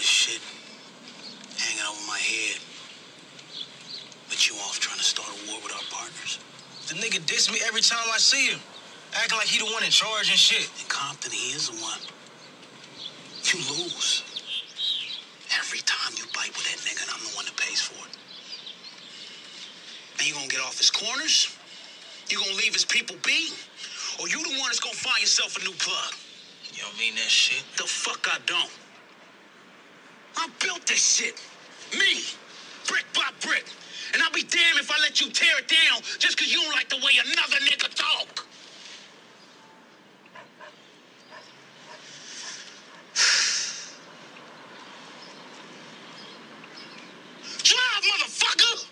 this shit hanging over my head. But you off trying to start a war with our partners. The nigga diss me every time I see him. Acting like he the one in charge and shit. In Compton, he is the one. You lose. Every time you bite with that nigga, and I'm the one that pays for it. And you gonna get off his corners? You gonna leave his people be? Or you the one that's gonna find yourself a new plug? You don't mean that shit? The fuck I don't. I built this shit. Me. Brick by brick. And I'll be damned if I let you tear it down just because you don't like the way another nigga talk. Drive, motherfucker!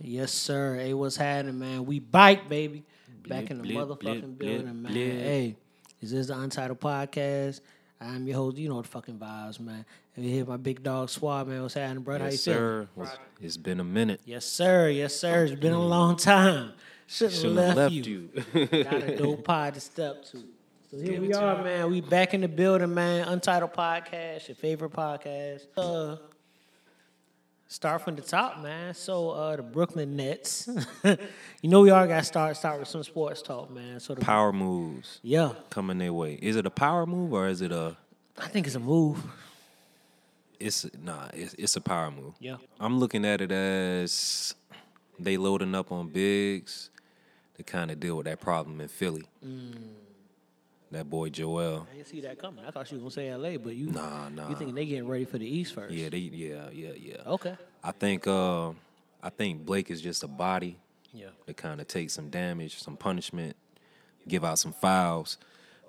Yes, sir. Hey, what's happening, man? We bike, baby. Back in the motherfucking building, man. Hey, is this the Untitled Podcast? I'm your host. You know the fucking vibes, man. And you hear my big dog Swad, man. What's happening, brother? Yes, How you feeling? sir. What's- It's been a minute. Yes, sir. Yes, sir. It's been a long time. Shouldn't have left, left you. you. Got a dope pod to step to. So here we are, man. We back in the building, man. Untitled Podcast, your favorite podcast. Uh, start from the top, man. So uh, the Brooklyn Nets. you know we all got to start start with some sports talk, man. So the Power moves yeah, coming their way. Is it a power move or is it a? I think it's a move. It's nah. It's, it's a power move. Yeah. I'm looking at it as they loading up on bigs to kind of deal with that problem in Philly. Mm. That boy Joel. I didn't see that coming. I thought you was gonna say L.A., but you Nah, nah. you think they getting ready for the East first? Yeah, they. Yeah, yeah, yeah. Okay. I think. Uh, I think Blake is just a body Yeah. to kind of take some damage, some punishment, give out some fouls.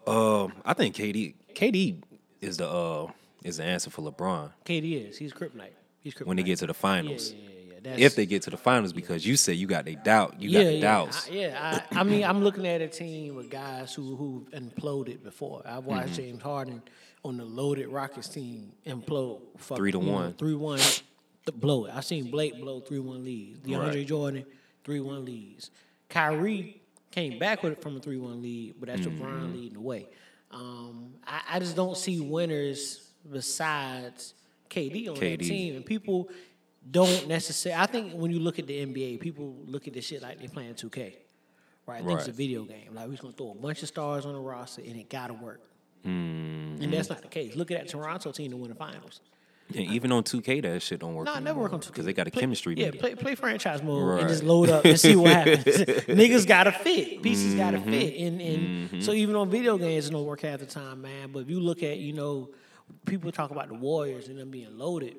Um, I think KD. KD is the uh is the answer for LeBron KD is. He's kryptonite. He's kryptonite. when they get to the finals. yeah, yeah, yeah. That's, If they get to the finals, because you say you got they doubt, you got the yeah, doubts. I, yeah, I, I mean, I'm looking at a team with guys who who imploded before. I've watched Mm-hmm. James Harden on the loaded Rockets team implode. Fuck, Three to you know, one. Three one. Blow it. I've seen Blake blow three one leads. DeAndre Right. Jordan three one leads. Kyrie came back with it from a three one lead, but that's Mm-hmm. LeBron leading the way. Um, I, I just don't see winners besides KD on that team, and people don't necessarily. I think when you look at the NBA, people look at this shit like they're playing 2K, right? I think it's a video game. Like we're just gonna throw a bunch of stars on the roster and it gotta work. Mm-hmm. And that's not the case. Look at that Toronto team to win the finals. And even on 2K, that shit don't work. No, I never work on 2K. because they got a Play- chemistry. Yeah, play, play franchise mode Right. and just load up and see what happens. Niggas gotta fit. Pieces gotta Mm-hmm. fit. And and so even on video games, it don't work half the time, man. But if you look at, you know, people talk about the Warriors and them being loaded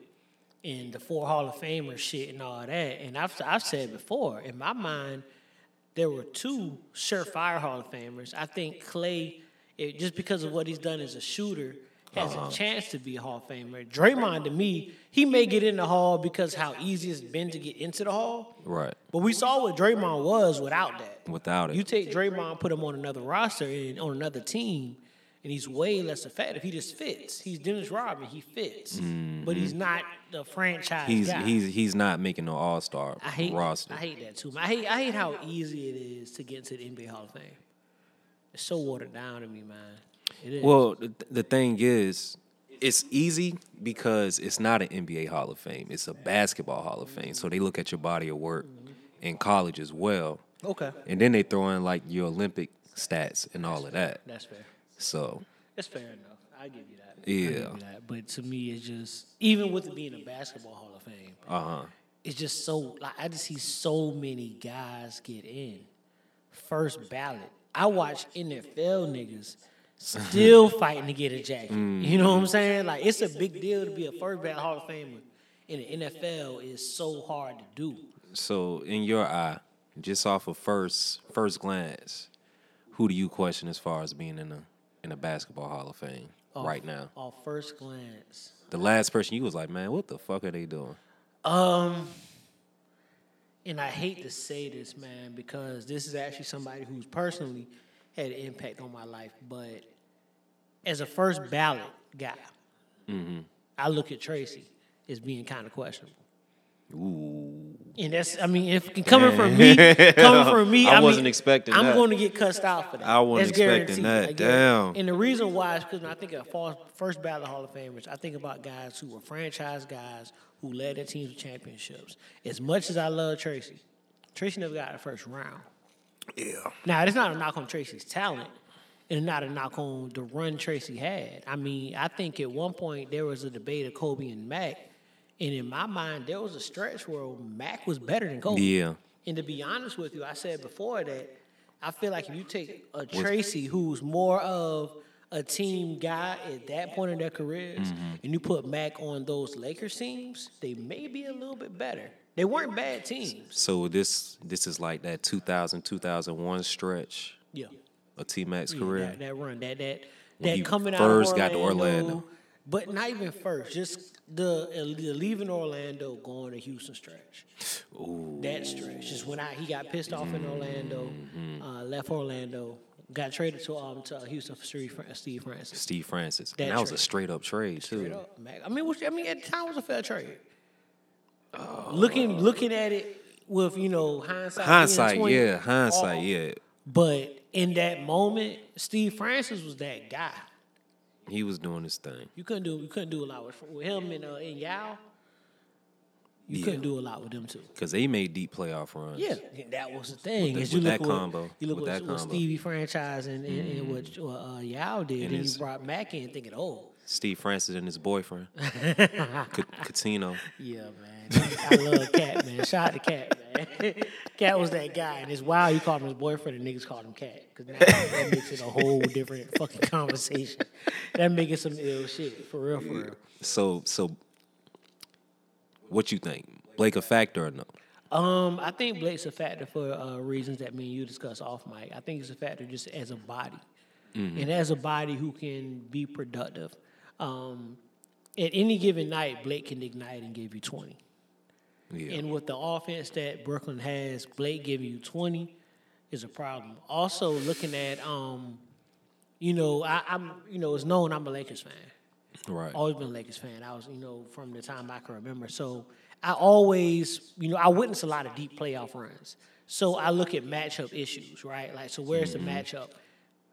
and the four Hall of Famers shit and all that. And I've I've said before, in my mind, there were two surefire Hall of Famers. I think Clay, it, just because of what he's done as a shooter, has Uh-huh. a chance to be a Hall of Famer. Draymond, to me, he may get in the Hall because how easy it's been to get into the Hall. Right. But we saw what Draymond was without that. Without it. You take Draymond, put him on another roster and on another team, and he's way less effective. He just fits. He's Dennis Rodman. He fits, but he's not the franchise Mm-hmm. he's guy. he's he's not making an All Star roster. I hate that too. I hate I hate how easy it is to get into the NBA Hall of Fame. It's so watered down to me, man. It is. Well, the, the thing is, it's easy because it's not an NBA Hall of Fame. It's a basketball Hall of Fame. So they look at your body of work in college as well, okay, and then they throw in like your Olympic stats and all of that. that's fair. So That's fair enough. I give you that. I give Yeah. you that. But to me, it's just even with it being a basketball Hall of Fame, uh huh. it's just so like I just see so many guys get in first ballot. I watch NFL niggas still fighting to get a jacket. You know what I'm saying? Like it's a big deal to be a first ballot Hall of Famer. In the NFL is so hard to do. So in your eye, just off of first first glance, who do you question as far as being in a in the basketball Hall of Fame right now? Off first glance. The last person you was like, man, what the fuck are they doing? Um, and I hate to say this, man, because this is actually somebody who's personally had an impact on my life. But as a first ballot guy, I look at Tracy as being kind of questionable. Ooh. And that's, I mean, if coming from me, coming from me, I I, wasn't mean, expecting I'm that. going to get cussed out for that. I wasn't That's expecting guaranteed. that. Guarantee. Damn. And the reason why is because when I think of first ballot Hall of Famers, I think about guys who were franchise guys who led their teams to championships. As much as I love Tracy, Tracy never got the first round. Yeah. Now, it's not a knock on Tracy's talent, and not a knock on the run Tracy had. I mean, I think at one point there was a debate of Kobe and Mac, and in my mind, there was a stretch where Mac was better than Kobe. Yeah. And to be honest with you, I said before that I feel like if you take a Tracy who's more of a team guy at that point in their careers, Mm-hmm. and you put Mac on those Lakers teams, they may be a little bit better. They weren't bad teams. So this this is like that 2000 2001 stretch Yeah. of T Mac's Yeah, career. That, that run, that that that coming out first got to Orlando. but not even first. Just the, the leaving Orlando, going to Houston stretch. That stretch, just when I he got pissed off in Orlando, Mm-hmm. uh, left Orlando, got traded to um to Houston for Steve, Francis. Steve Francis. That and that was a straight up trade too. Straight up, I mean, which, I mean, at the time it was a fair trade. looking looking at it with you know hindsight, Hindsight, 20, yeah, hindsight, all- yeah. But in that moment, Steve Francis was that guy. He was doing his thing. You couldn't do you couldn't do a lot with, with him and uh, and Yao. You Yeah. couldn't do a lot with them too. Cause they made deep playoff runs. Yeah, that was the thing. the- you with look that what- combo, you look with what, that what combo. Stevie franchise and, and, and what uh, Yao did, And and, you brought Mac in thinking, oh, Steve Francis and his boyfriend, Ca- Cuttino. yeah, man. I love Cat, man. Shout out to Cat, man. Cat was that guy, and it's wild. You called him his boyfriend, and niggas called him Cat, because now that makes it a whole different fucking conversation. That making some ill shit for real, for real. So so, what you think? Blake a factor or no? Um, I think Blake's a factor for uh, reasons that me and you discuss off mic. I think he's a factor just as a body, and as a body who can be productive. Um, at any given night, Blake can ignite and give you twenty. Yeah. And with the offense that Brooklyn has, Blake giving you 20 is a problem. Also, looking at, um, you know, I, I'm, you know, it's known I'm a Lakers fan. right. Always been a Lakers fan. I was, you know, from the time I can remember. So I always, you know, I witnessed a lot of deep playoff runs. So I look at matchup issues, right? Like, so where's the matchup?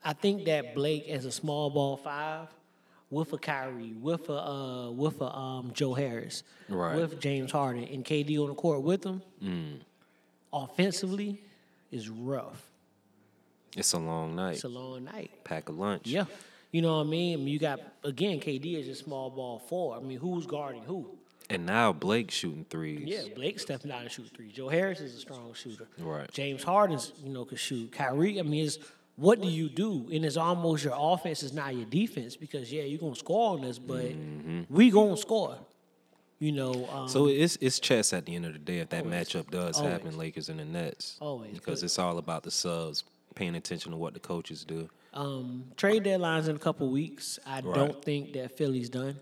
I think that Blake, as a small ball five, with a Kyrie, with a uh, with a um, Joe Harris, Right. with James Harden, and KD on the court with them, Mm. offensively, is rough. It's a long night. It's a long night. Pack a lunch. Yeah. You know what I mean? I mean, you got again KD is a small ball four. I mean, who's guarding who? And now Blake shooting threes. Yeah, Blake stepping out and shoot three. Joe Harris is a strong shooter. Right. James Harden's, you know, could shoot. Kyrie, I mean, it's what do you do? And it's almost your offense is not your defense because yeah, you're gonna score on us, but we gonna score. You know, um, Mm-hmm. So it's it's chess at the end of the day if that matchup does Always. happen, Lakers and the Nets. Always. Because it's all about the subs, paying attention to what the coaches do. um, trade deadlines in a couple weeks. I Right. don't think that Philly's done.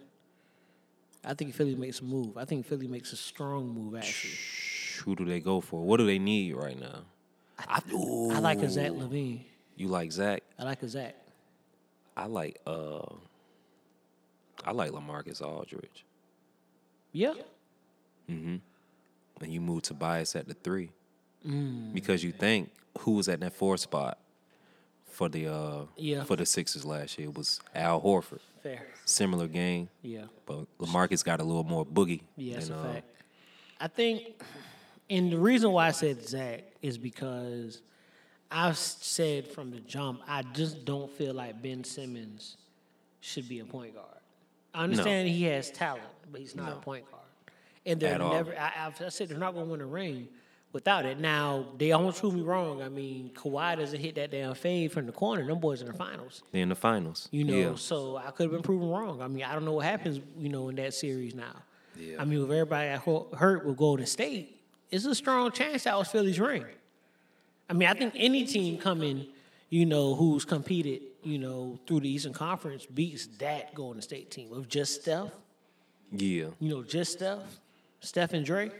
I think Philly makes a move. I think Philly makes a strong move actually. Who do they go for? What do they need right now? I, I like a Zach LaVine. You like Zach? I like a Zach. I like uh I like LaMarcus Aldridge. Yeah. Mm-hmm. And you move Tobias at the three. Mm. Because you think who was at that four spot for the uh Yeah. for the Sixers last year It was Al Horford. Fair. Similar game. Yeah. But LaMarcus got a little more boogie. Yeah, that's than, a uh, fact. I think, and the reason why I said Zach is because I've said from the jump, I just don't feel like Ben Simmons should be a point guard. I understand he has talent, but he's not a point guard. And they're At never. I, I've I said they're not going to win a ring without it. Now they almost prove me wrong. I mean, Kawhi doesn't hit that damn fade from the corner. Them boys in the finals. They're in the finals. You know, Yeah. so I could have been proven wrong. I mean, I don't know what happens, you know, in that series now. Yeah. I mean, with everybody got hu- hurt with Golden State, it's a strong chance that was Philly's ring. I mean, I think any team coming, you know, who's competed, you know, through the Eastern Conference beats that Golden State team of just Steph. Yeah. You know, just Steph, Steph and Dre.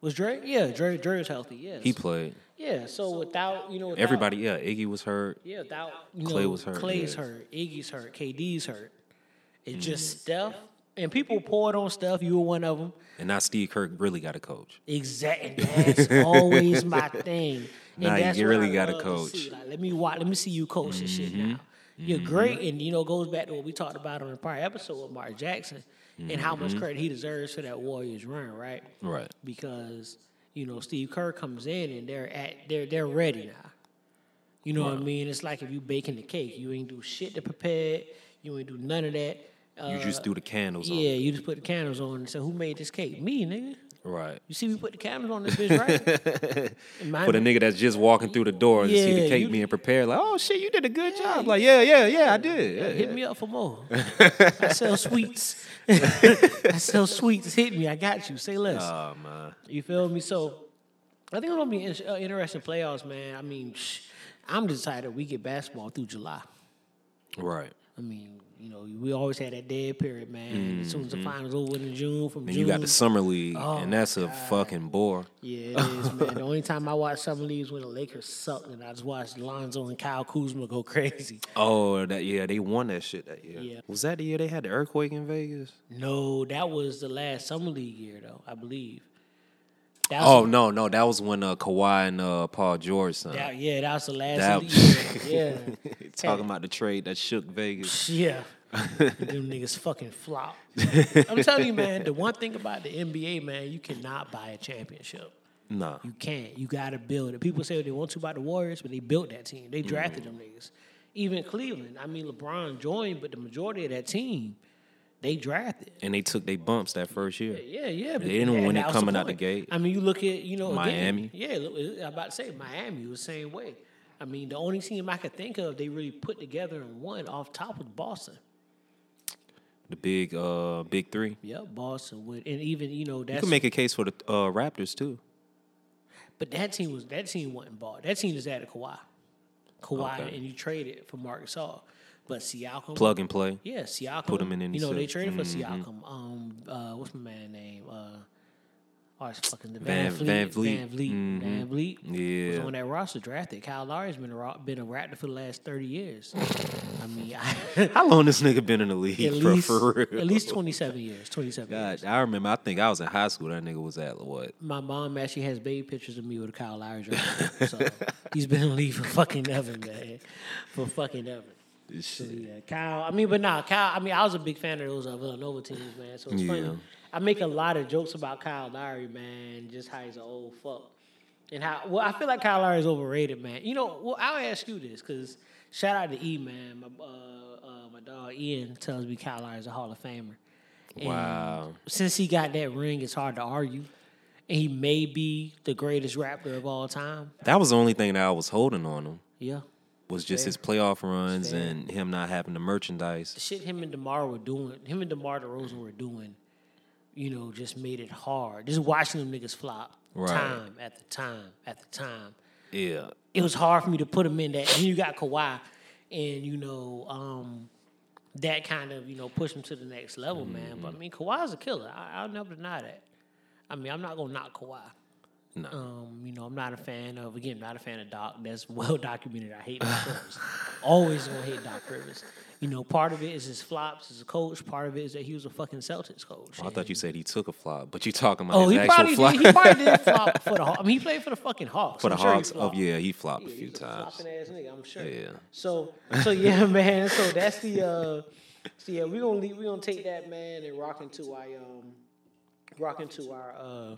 Was Dre? Yeah, Dre. Dre was healthy. Yes. He played. yeah. So without, you know, without, Everybody, yeah, Iggy was hurt. yeah, without you Clay know, was hurt, Clay's yeah. hurt, Iggy's hurt, KD's hurt. It's Mm. just Steph, and people poured on Steph. You were one of them. And now Steve Kerr really got a coach. Exactly. That's always my thing. Nah, you that's what really gotta coach. Like, let me watch. Let me see you coach this shit Mm-hmm. now. You're great, and you know it goes back to what we talked about on the prior episode with Mark Jackson and how Mm-hmm. much credit he deserves for that Warriors run, right? Right. because you know Steve Kerr comes in and they're at they're they're ready now. You know what I mean? It's like if you baking the cake, you ain't do shit to prepare it. You ain't do none of that. Uh, You just threw the candles on. yeah, you just put the candles on and said, "Who made this cake? Me, nigga." Right. You see, we put the cameras on this bitch, right? For the nigga that's just walking through the door and see Yeah, the cake being prepared, like, oh shit, you did a good job. Like, yeah, yeah, yeah, I did. Yeah, Hit yeah. me up for more. I sell sweets. I sell sweets. Hit me. I got you. Say less. Oh man. You feel me? So I think it's gonna be in- uh, interesting playoffs, man. I mean, I'm decided we get basketball through July. Right. I mean, you know, we always had that dead period, man. As soon as the mm-hmm. finals over in June, from And June, you got the summer league, Oh, and that's a fucking bore. yeah, it is, man. The only time I watch summer leagues when the Lakers suck, and I just watched Lonzo and Kyle Kuzma go crazy. Oh, that yeah, they won that shit that year. Yeah. Was that the year they had the earthquake in Vegas? No, that was the last summer league year, though. I believe. Oh no, no, that was when uh, Kawhi and uh, Paul George signed. that, yeah, that was the last That-. Yeah. Talking about the trade that shook Vegas. Yeah. Them niggas fucking flop. I'm telling you, man, the one thing about the NBA, man, you cannot buy a championship. Nah. You can't. You gotta build it. People say what they want to about the Warriors, but they built that team. They drafted them niggas. Even Cleveland. I mean, LeBron joined, but the majority of that team, they drafted. And they took their bumps that first year. Yeah, yeah. They didn't yeah, win it that coming out the gate. I mean, you look at you know again, Miami. yeah, I'm about to say Miami was the same way. I mean, the only team I could think of they really put together and won off top was Boston. The big uh big three. Yep, Boston would, and even you know You that's can make a case for the uh, Raptors too. But that team was that team wasn't bought. That team just added Kawhi. Kawhi Okay. and you traded for Marc Gasol. But Siakam Plug and play. Yeah, Siakam. Put him in any You know, they traded for Mhm. Siakam. Um uh what's my man name? Uh Oh, it's fucking the Van- Van, Vliet. VanVleet. Van Vliet. Mhm. VanVleet. Was Yeah. on that roster drafted. Kyle Lowry's been a been a Raptor for the last thirty years. I mean, I, How long this nigga been in the league, at bro? least For real. at least twenty seven years. Twenty seven years. God, I remember. I think I was in high school. That nigga was at what? My mom actually has baby pictures of me with Kyle Lowry so he's been in the league for fucking ever, man. For fucking ever. So, yeah, Kyle. I mean, but nah, Kyle. I mean, I was a big fan of those uh, Villanova teams, man. So it's Yeah. funny. I make a lot of jokes about Kyle Lowry, man. Just how he's an old fuck, and how. Well, I feel like Kyle Lowry is overrated, man. You know, well, I'll ask you this because shout out to E, man. My uh, uh, my dog Ian tells me Kyle Lowry is a Hall of Famer. And Wow. Since he got that ring, it's hard to argue. And he may be the greatest rapper of all time. That was the only thing that I was holding on him Yeah. Was just his playoff runs Fair. and him not having the merchandise. the shit him and DeMar were doing, him and DeMar DeRozan were doing, you know, just made it hard. Just watching them niggas flop Right. time after time after time. Yeah. It was hard for me to put him in that. And you got Kawhi, and you know, um, that kind of you know pushed him to the next level, man. But I mean, Kawhi's a killer. I, I'll never deny that. I mean, I'm not gonna knock Kawhi. No. Um, you know, I'm not a fan of again, not a fan of Doc. That's well documented. I hate Doc Rivers. Always gonna hate Doc Rivers. You know, part of it is his flops as a coach. Part of it is that he was a fucking Celtics coach. I thought you said he took a flop, but you talking about Oh, his he actual probably flop did. He probably did flop for the. I mean, he played for the fucking Hawks. for the sure Hawks. Oh yeah, he flopped Yeah, a few he's times. flopping ass nigga, I'm sure. Yeah. So, so yeah, man. So that's the. uh So yeah, we gonna leave, we gonna take that man and rock into our um, rock into our uh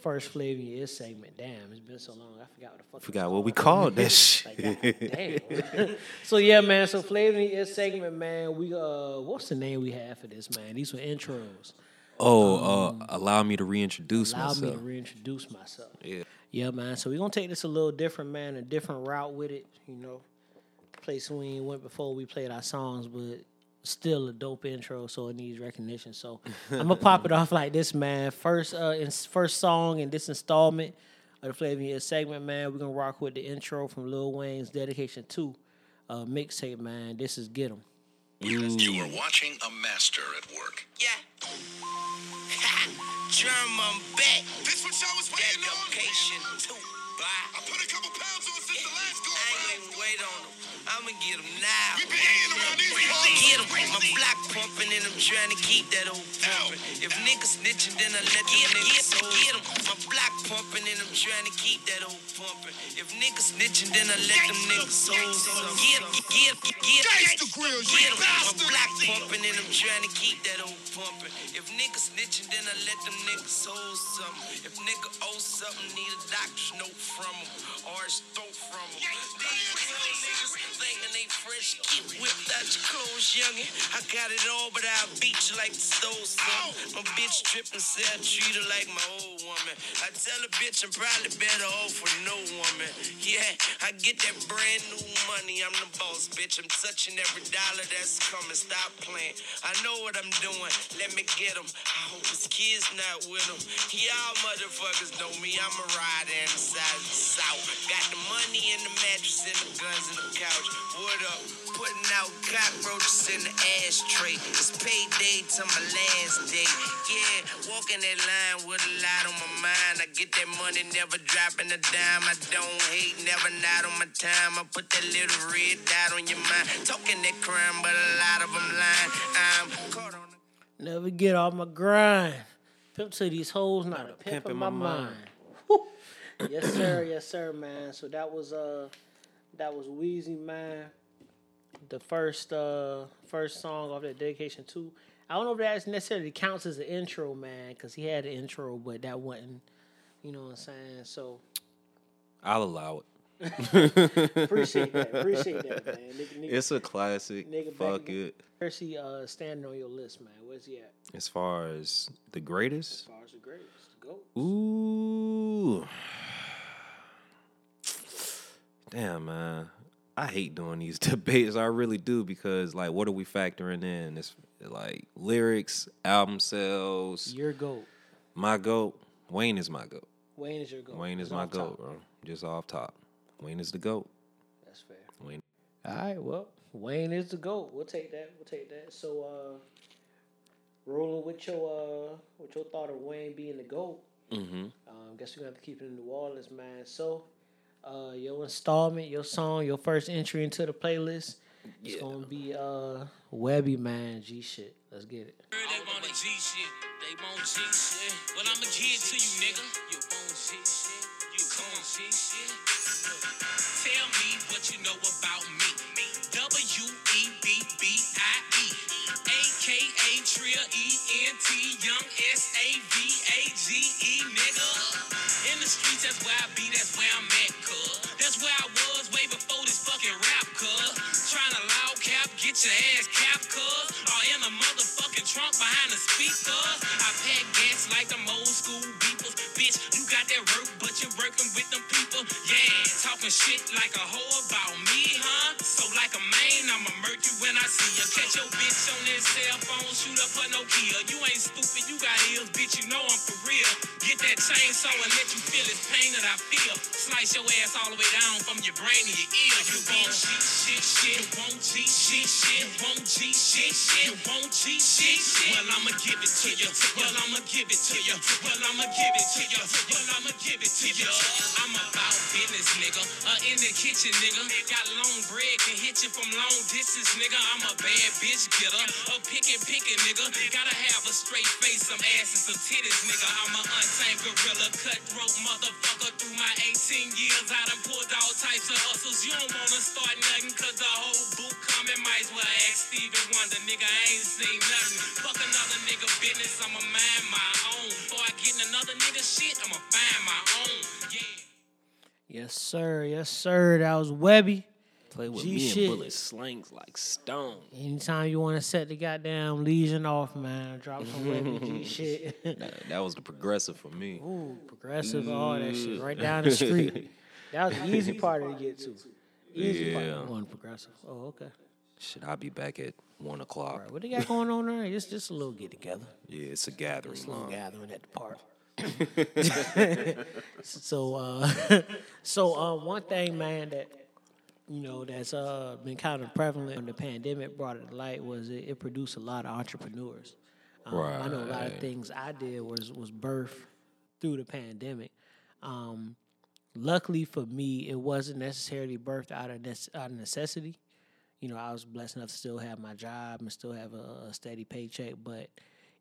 first Flavian is segment. Damn, it's been so long. I forgot what the fuck. Forgot what we called that shit. Like, damn. so yeah, man. So Flavian is segment, man. We uh, what's the name we have for this, man? These were intros. Oh, uh, allow me to reintroduce Allow me myself. to reintroduce myself. Yeah. Yeah, man. So we're gonna take this a little different, man, a different route with it, you know. Place we ain't went before we played our songs, but still a dope intro, so it needs recognition. So I'm gonna pop it off like this, man. First uh in, first song in this installment of the Flavor Year segment, man. We're gonna rock with the intro from Lil Wayne's Dedication 2 uh mixtape, man. This is Get 'em. You are watching a master at work. Yeah. Drum, I'm back. This what y'all was waiting on? Dedication to I put a couple pounds on since the last go I ain't around. even wait on them. I'ma get them now. We been eating around these parts. Get 'em. My block pumping and I'm trying to keep that old pumping. If niggas snitching, then I let them niggas hold. Get 'em. My block pumping and I'm trying to keep that old pumping. If niggas snitching, then I let them niggas hold. some. Get 'em. Get 'em. Get 'em. Gangsta grills, you Get 'em. My block pumping and I'm trying to keep that old pumping. If niggas snitching, then I let them niggas hold something. If nigga owe something, need a doctor's note from him or his throat from him. These real niggas thinking they fresh, get whipped out your clothes, youngin'. I got it all, but I'll beat you like the stole something. Oh. My bitch trippin', say I treat her like my old woman. I tell a bitch I'm probably better off with no woman. Yeah, I get that brand new money. I'm the boss, bitch. I'm touching every dollar that's coming. Stop playing. I know what I'm doing. Let me get them. I hope his kids not with him. Y'all motherfuckers know me. I'm a rider in the side of the south. Got the money in the mattress and the guns in the couch. What up? Putting out cockroaches in the ashtray. It's payday to my last day. Yeah, walking that line with a lot on my mind. I get that money, never dropping a dime. I don't hate, never not on my time. I put that little red dot on your mind. Talking that crime, but a lot of them lying. I'm caught on the Never get off my grind. Pimp to these hoes, not a pimp, in my, mind. Whew. yes, sir. Yes, sir, man. So that was uh, that was Wheezy, man. The first uh, first song off that Dedication 2. I don't know if that necessarily counts as an intro, man, because he had an intro, but that wasn't. You know what I'm saying? So I'll allow it. appreciate that. Appreciate that, man. Nigga, nigga, It's a classic. Nigga, Fuck it. where's he uh, standing on your list, man? Where's he at? As far as the greatest, As far as the greatest, go. Ooh. Damn, man. I hate doing these debates. I really do because, like, what are we factoring in? It's like lyrics, album sales. Your goat. My goat. Wayne is my goat. Wayne is your goat. Wayne is Just my off top. goat, bro. Just off top. Wayne is the goat. That's fair. Wayne. All right, well, Wayne is the goat. We'll take that. We'll take that. So, uh, rolling with your uh, with your thought of Wayne being the goat. Mm-hmm. Um, guess we're gonna have to keep it in New Orleans, man. So, uh, your installment, your song, your first entry into the playlist. It's gonna be uh, Webbie, man. G shit. Let's get it. They want a G shit. They want G shit. Well, I'ma give to you, nigga. You want G shit. You want G shit. Tell me what you know about me. me. Dumb W E B B I E. AKA Trill E N T Young S A V A G E nigga. In the streets, that's where I behind the speaker. I pack gas like them old school beepers. Bitch, you got that work, but you're working with them people. Yeah, talking shit like a hoe about me, huh? Like a man, I'ma murk you when I see you. Catch your bitch on this cell phone, shoot up her Nokia. You ain't stupid, you got ears, bitch, you know I'm for real. Get that chainsaw and let you feel this pain that I feel. Slice your ass all the way down from your brain to your ear. You want G shit, shit, want G shit, shit, want G shit, shit, want G shit, shit. Well, I'ma give it to you. Well, I'ma give it to you. Well, I'ma give it to you. Well, I'ma give it to you. I'm about business, nigga. Uh, in the kitchen, nigga. Got long bread, hit you from long distance, nigga. I'm a bad bitch getter. A pickin' pickin', nigga. Gotta have a straight face, some ass and some titties, nigga. I'm a untamed gorilla, cutthroat motherfucker. Through my 18 years, I done pulled all types of hustles. You don't wanna start nothing, cause the whole boot coming. Might as well ask Stevie Wonder, nigga. I ain't seen nothing. Fuck another nigga business, I'ma mind my own. Before I get another nigga shit, I'ma find my own. Yeah. Yes, sir. Yes, sir. That was Webbie. Play with G me shit. and bullet slings like stone. Anytime you want to set the goddamn legion off, man, drop some G shit. That, that was the progressive for me. Ooh, progressive, all that shit right down the street. That was the easy part to get to. Easy Yeah. part. One progressive. Oh, okay. Should I'll be back at one o'clock. Right, what they got going on there? Just just a little get together. Yeah, it's a gathering. Just a little gathering at the park. so uh so uh one thing man that you know that's uh been kind of prevalent when the pandemic brought it to light was it, it produced a lot of entrepreneurs. Um, I know a lot of things I did was was birthed through the pandemic. Um luckily for me it wasn't necessarily birthed out of nece- out of necessity. You know, I was blessed enough to still have my job and still have a, a steady paycheck, but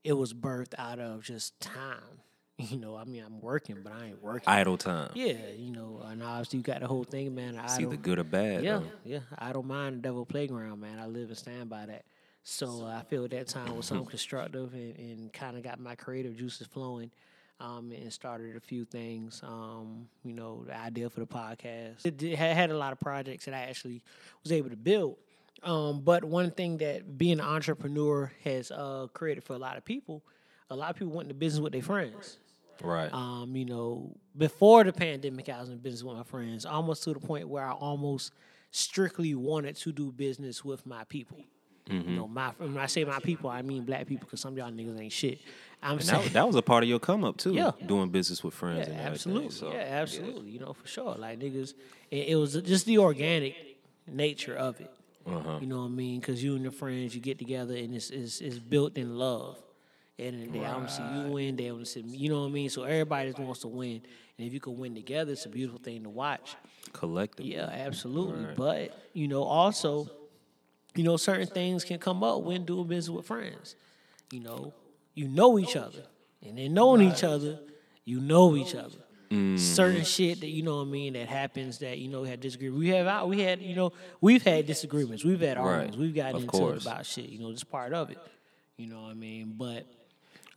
it was birthed out of just time. You know, I mean, I'm working, but I ain't working. Idle time. yeah, you know, and obviously you got the whole thing, man. I either don't, good or bad. yeah, though. yeah. I don't mind the devil playground, man. I live and stand by that. So uh, I feel that time was something constructive and, and kind of got my creative juices flowing. Um, and started a few things. Um, you know, the idea for the podcast. It did, had a lot of projects that I actually was able to build. Um, but one thing that being an entrepreneur has uh, created for a lot of people, a lot of people went into business with their friends. Right. Um, you know, before the pandemic, I was in business with my friends, almost to the point where I almost strictly wanted to do business with my people. Mm-hmm. You know, my when I say my people, I mean black people, because some of y'all niggas ain't shit. I'm saying that, that was a part of your come up too. Yeah. Doing business with friends yeah, and absolutely. So, yeah, absolutely. You know, for sure. Like niggas, it, it was just the organic nature of it. Uh-huh. You know what I mean? Because you and your friends, you get together, and it's it's, it's built in love. And they to see you win. They want to see me. You know what I mean? So everybody just wants to win. And if you can win together, it's a beautiful thing to watch. Collectively. Yeah, absolutely. But you know, also, you know, certain things can come up when doing business with friends. You know, you know each other, and then knowing each other, you know each other. Mm-hmm. Certain shit that you know what I mean that happens that you know we had disagreements. We have out. We had you know we've had disagreements. We've had arguments. We've gotten Of into course. it about shit. You know, just part of it. You know what I mean? But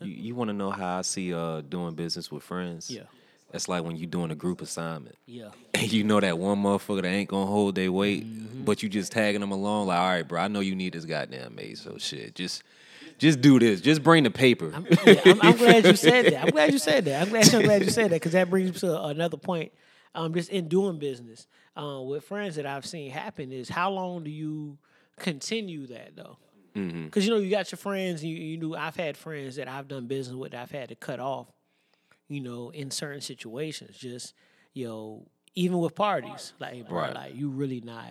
You, you want to know how I see uh doing business with friends? Yeah. That's like when you're doing a group assignment. yeah, And you know that one motherfucker that ain't gonna hold their weight, Mm-hmm. but you just tagging them along like, all right, bro, I know you need this goddamn mate, so shit, just just do this. Just bring the paper. I'm, yeah, I'm, I'm glad you said that. I'm glad you said that. I'm glad, I'm glad you said that because that brings me to another point. Um, just in doing business uh, with friends that I've seen happen is how long do you continue that though? Because you know you got your friends. And you you know I've had friends that I've done business with. that I've had to cut off. You know, in certain situations, just you know, even with parties, like bro, Right. like you really not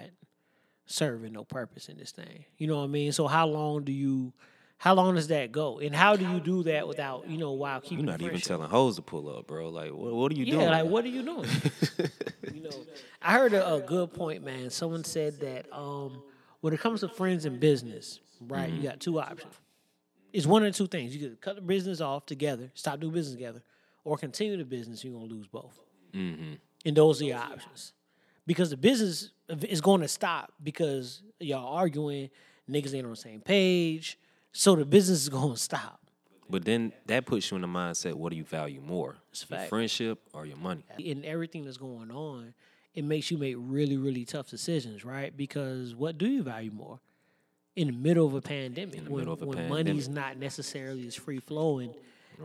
serving no purpose in this thing. You know what I mean? So how long do you? How long does that go? And how do you do that without you know while keeping You're not even telling hoes to pull up, bro. Like, what, what are you Yeah, doing? like what are you doing? you know, I heard a, a good point, man. Someone said that um, when it comes to friends and business, right, Mm-hmm. you got two options. It's one of two things. You could cut the business off together, stop doing business together, or continue the business. You're gonna lose both. Mm-hmm. And those are your options, because the business is going to stop because y'all arguing, niggas ain't on the same page, so the business is going to stop. But then that puts you in the mindset: what do you value more, It's your fact. friendship or your money? in everything that's going on, it makes you make really, really tough decisions, right? Because what do you value more? In the middle of a pandemic, In the when, middle of a when pandemic. money's not necessarily as free flowing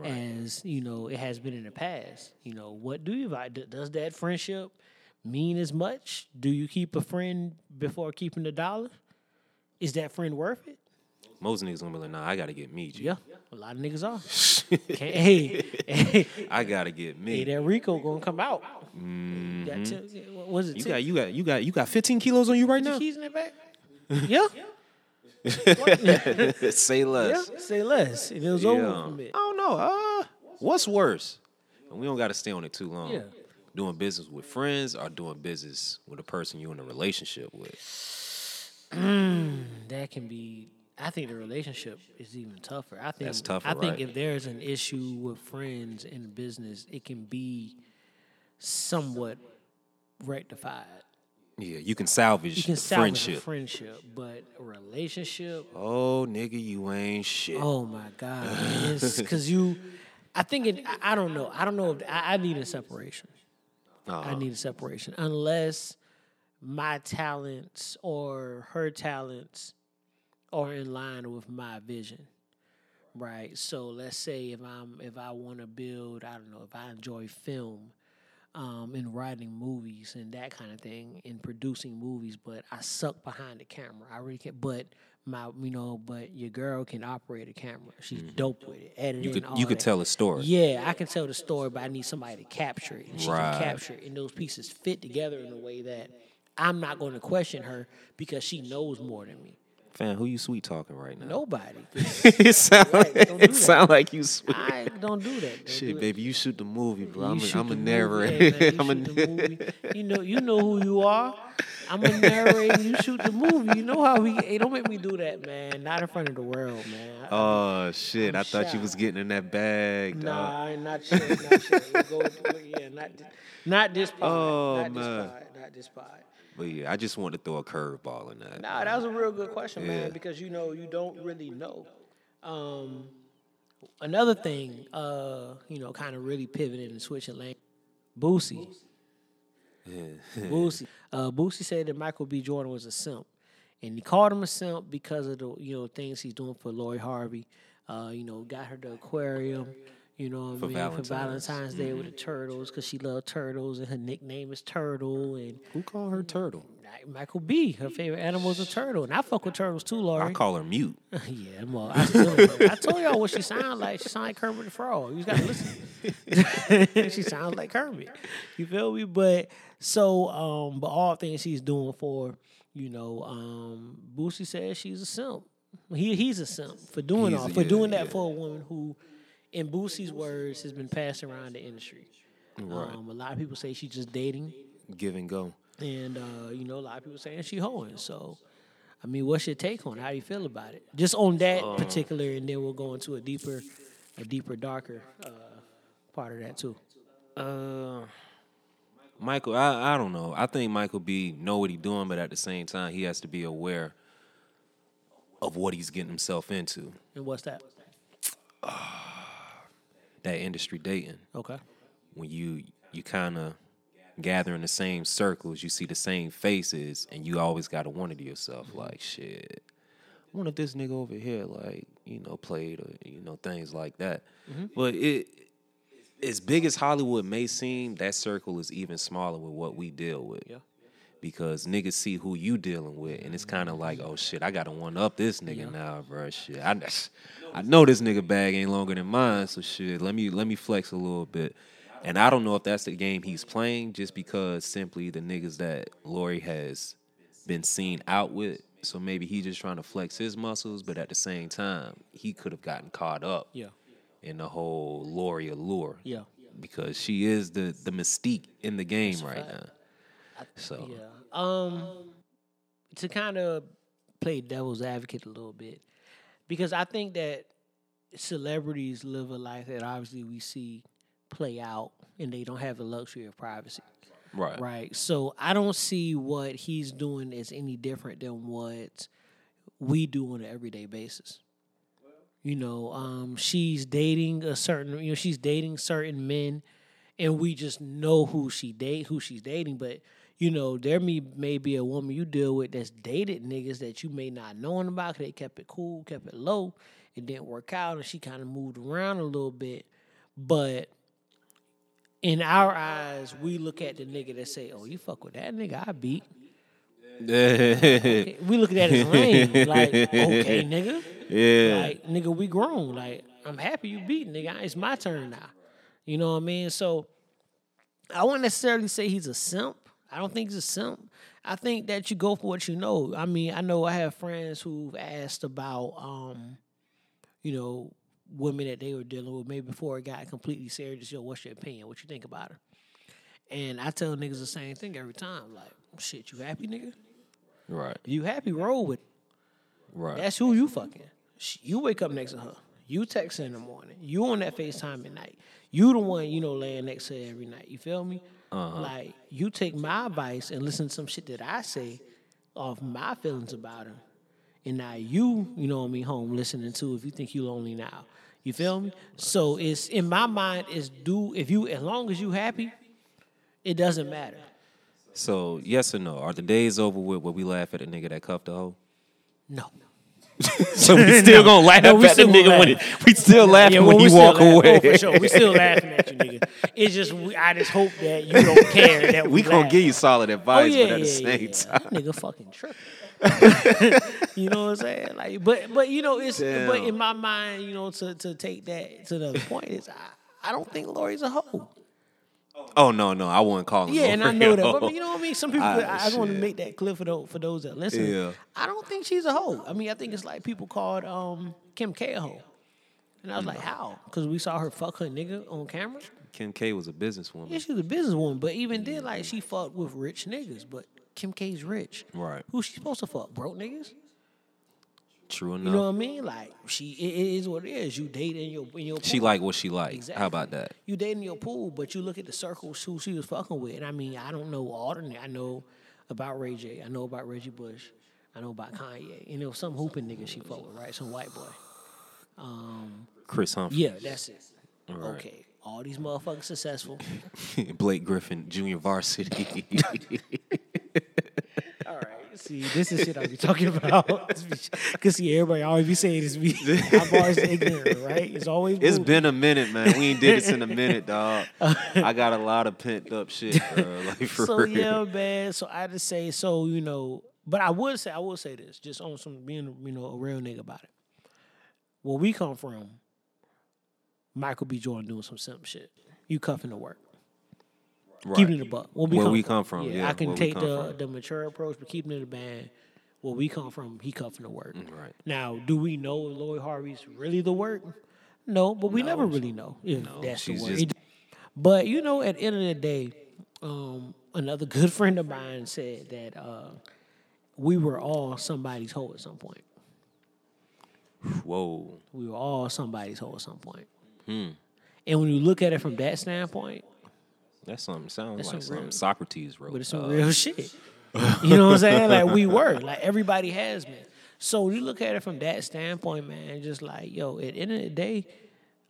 as you know it has been in the past. You know, what do you value? Does that friendship mean as much? Do you keep a friend before keeping the dollar? Is that friend worth it? Most niggas gonna be like, "Nah, I gotta get me, G. Yeah, a lot of niggas are. Hey, hey, I gotta get me." hey, that Rico gonna come out. That t- what was it? Mm-hmm. you t- got, you got, you got, you got 15 kilos on you right the now. keys in the back? Yeah. Say less. yeah. Say less. It was Yeah. over for me. I don't know. Uh, what's worse? And we don't got to stay on it too long. Yeah. Doing business with friends or doing business with a person you're in a relationship with. That can be. I think the relationship is even tougher. I think That's tougher, I think right? if there's an issue with friends in business, it can be somewhat rectified. Yeah, you can salvage You can salvage friendship. friendship, but relationship. oh, nigga, you ain't shit. Oh my god! Because you, I think it. I, I don't know. I don't know if I, I need a separation. Uh-huh. I need a separation unless my talents or her talents are in line with my vision. Right. So let's say if I'm if I want to build, I don't know, if I enjoy film, um, and writing movies and that kind of thing, in producing movies, but I suck behind the camera. I really can't. But my, you know, but your girl can operate a camera. She's dope with it. Editing. Mm-hmm. you could, all you could that. tell a story. Yeah, I can tell the story, but I need somebody to capture it. And she Right. can capture it, and those pieces fit together in a way that I'm not going to question her because she knows more than me. Fam, who you sweet talking right now? Nobody. it sound, Right, don't it sound like you sweet. I don't do that. Don't Shit, do baby, you shoot the movie, bro. You I'm a, narrator. yeah, you I'm a shoot the movie. You know, you know who you are. I'm a narrator. You shoot the movie. You know how we. Hey, don't make me do that, man. Not in front of the world, man. Oh shit! I'm I thought you was getting in that bag. dog. Nah, not sure. Not sure. Go, yeah, not, not this part. Oh, not this man. part. Not this part. But yeah, I just wanted to throw a curveball in that. Nah, that was a real good question, Yeah. man, because you know you don't really know. Um, another thing, uh, you know, kind of really pivoting and switching lane. Boosie. Boosie. Uh, Boosie said that Michael B. Jordan was a simp, and he called him a simp because of the you know things he's doing for Lori Harvey. Uh, you know, got her the aquarium. You know what For I mean? Valentine's. For Valentine's Day with the turtles, because she loved turtles, and her nickname is Turtle. And Who called her turtle? Michael B. Her favorite animal is a turtle, and I fuck with turtles too, Lori. I call her mute. yeah, I'm all, I, still, I told y'all what she sounds like. She sounds like Kermit the Frog. You just gotta listen. she sounds like Kermit. You feel me? But so, um, but all things she's doing for, you know, um, Boosie says she's a simp. He he's a simp for doing He's all a- for yeah, doing that yeah. for a woman who, in Boosie's words, has been passed around the industry. Um, a lot of people say she's just dating. Give and go. And uh, you know, a lot of people saying she hoeing. So, I mean, what's your take on it? How do you feel about it? Just on that Uh. particular, and then we'll go into a deeper, a deeper, darker uh, part of that too. Uh, Michael, I, I don't know. I think Michael B know what he's doing, but at the same time, he has to be aware of what he's getting himself into. And what's that? That industry dating. Okay. when you you kind of gather in the same circles, you see the same faces, and you always got to wonder to yourself, mm-hmm. like, shit, I wonder if this nigga over here, like, you know, played or you know things like that. Mm-hmm. But it, as big as Hollywood may seem, that circle is even smaller with what we deal with. Yeah. Because niggas see who you dealing with, and it's kind of like, oh shit, I gotta one up this nigga now, bro. Shit, I, I know this nigga bag ain't longer than mine, so shit, let me let me flex a little bit. And I don't know if that's the game he's playing, just because simply the niggas that Lori has been seen out with. So maybe he's just trying to flex his muscles, but at the same time, he could have gotten caught up Yeah. in the whole Lori allure. Yeah. Because she is the the mystique in the game right fact. now. So Yeah. Um, to kind of play devil's advocate a little bit, because I think that celebrities live a life that obviously we see play out, and they don't have the luxury of privacy. Right. Right. So I don't see what he's doing as any different than what we do on an everyday basis. You know, um, she's dating a certain, you know, she's dating certain men, and we just know who she date, who she's dating. But you know, there may may be a woman you deal with that's dated niggas that you may not knowing about. 'cause they kept it cool, kept it low. It didn't work out, and she kind of moved around a little bit. But in our eyes, we look at the nigga that say, "Oh, you fuck with that nigga, I beat." yeah. We look at that as lame, like, okay, nigga. Yeah. Like, nigga, we grown. Like, I'm happy you beat, nigga. It's my turn now. You know what I mean? So, I wouldn't necessarily say he's a simp. I don't think it's a simp. I think that you go for what you know. I mean, I know I have friends who've asked about, um, you know, women that they were dealing with maybe before it got completely serious. Yo, what's your opinion? What you think about her? And I tell niggas the same thing every time. Like, shit, you happy, nigga? Right. You happy? Roll with it. Right. That's who you fucking. You wake up next to her. You text her in the morning. You on that FaceTime at night. You the one, you know, laying next to her every night. You feel me? Uh-huh. Like, you take my advice and listen to some shit that I say off my feelings about him. And now you, you know what I mean, home listening to if you think you lonely now. You feel me? So it's in my mind is do if you as long as you happy, it doesn't matter. So yes or no? Are the days over with where we laugh at a nigga that cuffed a hoe? No. So we still gonna laugh No, at the nigga when laugh. it, we still laughing well, when he walk laugh- away. Oh, for sure. We still laughing at you, nigga. It's just we, I just hope that you don't care that we, we gonna give you solid advice, Oh advice, yeah, but at yeah, the same yeah. time, That nigga fucking tripping. you know what I'm saying? Like, but but you know it's but in my mind, you know, to to take that to the point is I, I don't think Lori's a hoe. Oh no, no, I wouldn't call him. Yeah, and I know that. But you know what I mean? Some people, Ah, I, I just want to make that clear for those, for those that listen. Yeah. I don't think she's a hoe. I mean, I think it's like people called um, Kim K a hoe. And I was like, how? Because we saw her fuck her nigga on camera. Kim K was a businesswoman. Yeah, she was a businesswoman, but even then, like, she fucked with rich niggas. But Kim K's rich. Right. Who's she supposed to fuck? Broke niggas? True enough. You know what I mean? Like, she it, is what it is. You date in your in your she pool. like what she like. Exactly. How about that? You date in your pool, but you look at the circles who she was fucking with. And I mean, I don't know all the I know about Ray J. I know about Reggie Bush. I know about Kanye. And there was some hooping nigga she fucked with, right? Some white boy. Um, Chris Humphrey. Yeah, that's it. Right. Okay. All these motherfuckers successful. Blake Griffin, junior varsity. See, this is shit I be talking about. Cause see, everybody always be saying this. Be, I'm always ignorant, right? It's always it's bull- been a minute, man. We ain't did this in a minute, dog. I got a lot of pent up shit, bro. Like for so real. yeah, man. So I just say so, you know. But I would say I will say this, just on some being you know a real nigga about it. Where we come from, Michael B. Jordan doing some simple shit. You cuffing the work. Right. Keeping it a buck. Where we, Where come, we from. come from, yeah, I can take the from. the mature approach, but keeping it a band. Where we come from, he cuffing the work. Mm, right. Now, do we know Lori Harvey's really the work? No, but we never really know if that's the work. just- but you know, at the end of the day, um, another good friend of mine said that uh, we were all somebody's hoe at some point. Whoa. We were all somebody's hoe at some point. Hmm. And when you look at it from that standpoint, That's something sounds That's like some real- something Socrates wrote. but it's some Uh, real shit. You know what I'm saying? Like we were, like everybody has been. So you look at it from that standpoint, man, just like yo, at the end of the day,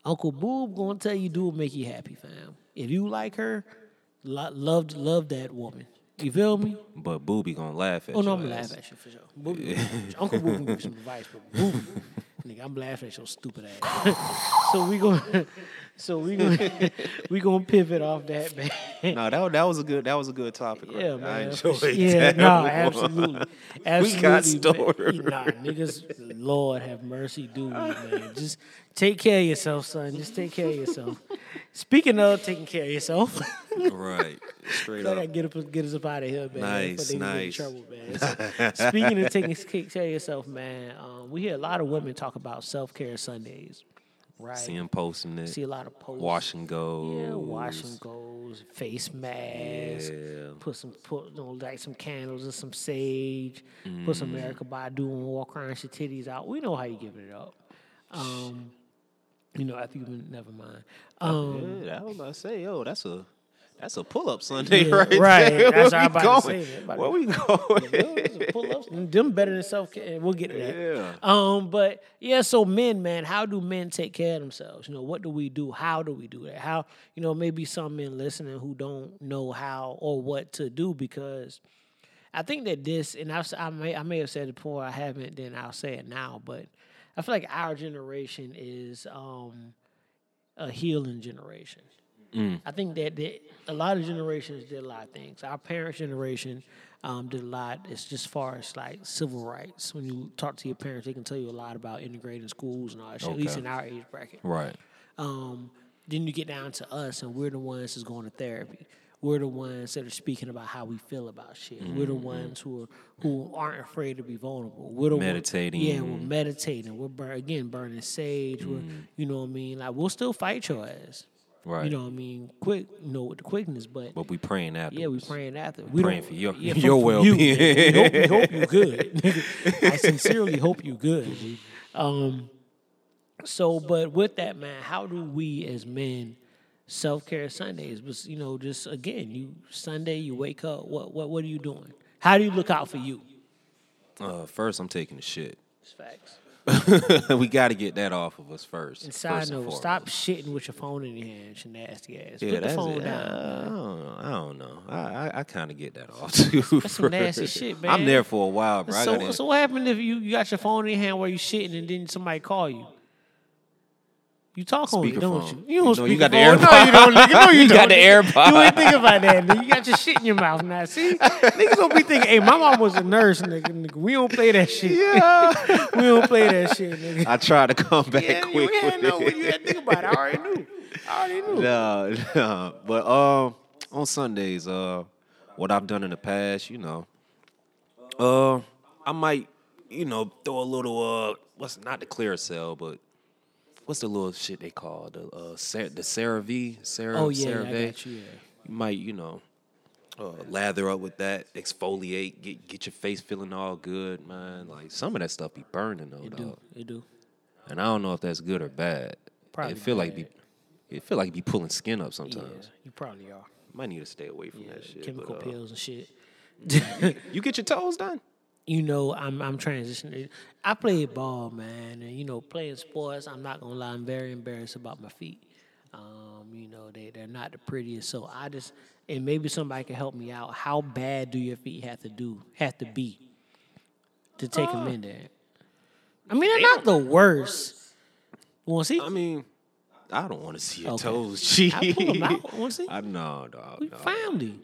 Uncle Boob gonna tell you do what make you happy, fam. If you like her, lo- love love that woman. You feel me? But Booby gonna laugh at Oh you. Oh no, I'm gonna laugh at you for sure. Booby, Uncle Boob can give you some advice, but Booby, nigga, I'm laughing at your stupid ass. so we gonna, so we gonna, we gonna pivot off that, man. No, that that was a good that was a good topic. right Yeah, there. I man. enjoyed yeah, that. no, one. absolutely. absolutely. got stories. Nah, niggas, Lord have mercy, dude, man. Just take care of yourself, son. Just take care of yourself. Speaking of taking care of yourself, right. Straight up. get up, get us up out of here, man. Nice, they get in nice. trouble, man. So, speaking of taking care of yourself, man, um, we hear a lot of women talk about self care Sundays, right? See him posting it. See a lot of posts. Wash and go. Yeah, wash and goes, face mask, Yeah. put some put you know, light some candles and some sage, put some Mm. Erykah Badu and walk around your titties out. We know how you giving it up. Um, you know, after been never mind. Um, Yeah, I was about to say, yo, that's a That's a pull up Sunday Yeah, right, right. there. That's Where we I'm about to going? say. About Where we going? pull-ups, them better than self care. We'll get to that. Yeah. Um, but yeah, so men, man, how do men take care of themselves? You know, what do we do? How do we do that? How, you know, maybe some men listening who don't know how or what to do because I think that this, and I've, I may, I may have said it before, I haven't, then I'll say it now, but I feel like our generation is um, a healing generation. I think that, that a lot of generations did a lot of things. Our parents' generation um, did a lot. It's just far as like civil rights. When you talk to your parents, they can tell you a lot about integrating schools and all that shit. At least in our age bracket. right. Um, then you get down to us, and we're the ones that's going to therapy. We're the ones that are speaking about how we feel about shit. We're the Mm-hmm. ones who are who aren't afraid to be vulnerable. We're the Meditating. yeah, we're meditating. We're bur- again burning sage. We're Mm. you know what I mean. Like we'll still fight your ass. Right. You know what I mean. Quick, you know with the quickness, but But we praying after. yeah, we praying after. We praying for your- yeah, your you. well-being. We hope, we hope you good. I sincerely hope you good. Um, so, but with that, man, how do we as men self care Sundays? Was you know just again, you Sunday, you wake up. What what what are you doing? How do you look out for you? Uh, first, I'm taking the shit. It's facts. we got to get that off of us first. And side first note, foremost. stop shitting with your phone in your hand, you nasty ass. Yeah, Put the phone it. down. I don't know. I don't know. I I, I kind of get that off too. That's some nasty shit, I'm there for a while, bro. So, so what happened if you, you got your phone in your hand while you shitting and then somebody call you? You talk on it, don't you? You don't No, speak you got the No, you don't. Nigga. No, you, You don't. got the. AirPod. You ain't think about that. Nigga. You got your shit in your mouth now. See, niggas don't be thinking. Hey, my mom was a nurse, nigga. nigga. We don't play that shit. Yeah, we don't play that shit, nigga. I try to come back Yeah, quick. you had no. You had to think about it. I already knew. I already knew. No, no. But um, on Sundays, uh, what I've done in the past, you know, uh, I might, you know, throw a little uh, what's not the Clearasil, but what's the little shit they call the uh, Cer- the CeraVe, Cera, Oh yeah, I got you. Yeah. You might, you know, uh, lather up with that, exfoliate, get get your face feeling all good, man. Like some of that stuff be burning though, It do. It do. And I don't know if that's good or bad. Probably it feel like be, it feel like be pulling skin up Yeah, sometimes. you probably are. Might need to stay away from Yeah, that shit. chemical but, uh, pills and shit. You get your toes done? You know, I'm I'm transitioning. I played ball, man, and you know, playing sports. I'm not gonna lie, I'm very embarrassed about my feet. Um, you know, they they're not the prettiest. So I just and maybe somebody can help me out. How bad do your feet have to do have to be to take them in there? I mean, they're not the worst. Want to see? I mean, I don't want to see your Okay. toes. Gee. I pull 'em out. Wanna see? I know, dog. we no. family.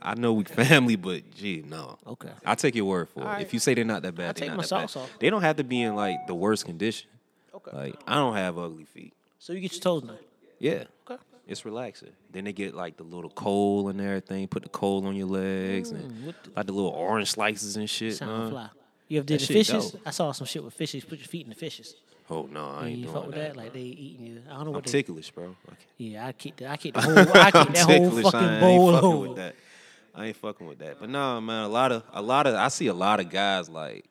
I know we family, but gee, no. Okay. I'll take your word for it. Alright. If you say they're not that bad, I'll they're take not my that socks bad. off. They don't have to be in like the worst condition. Okay. Like I don't have ugly feet. So you get your toes done. Yeah. Okay. It's relaxing. Then they get like the little coal and everything. Put the coal on your legs Mm, and what the- like the little orange slices and shit. Sound man. fly. You ever did That the shit fishes? dope. I saw some shit with fishes. Put your feet in the fishes. Oh no, I ain't you doing fuck with that. that? Like bro. they eating you. I don't know I'm what they. ticklish, bro. I can't- Yeah, I keep the I keep the whole I keep that whole fucking I ain't bowl fucking whole. with that. I ain't fucking with that. But no, man, a lot of a lot of I see a lot of guys like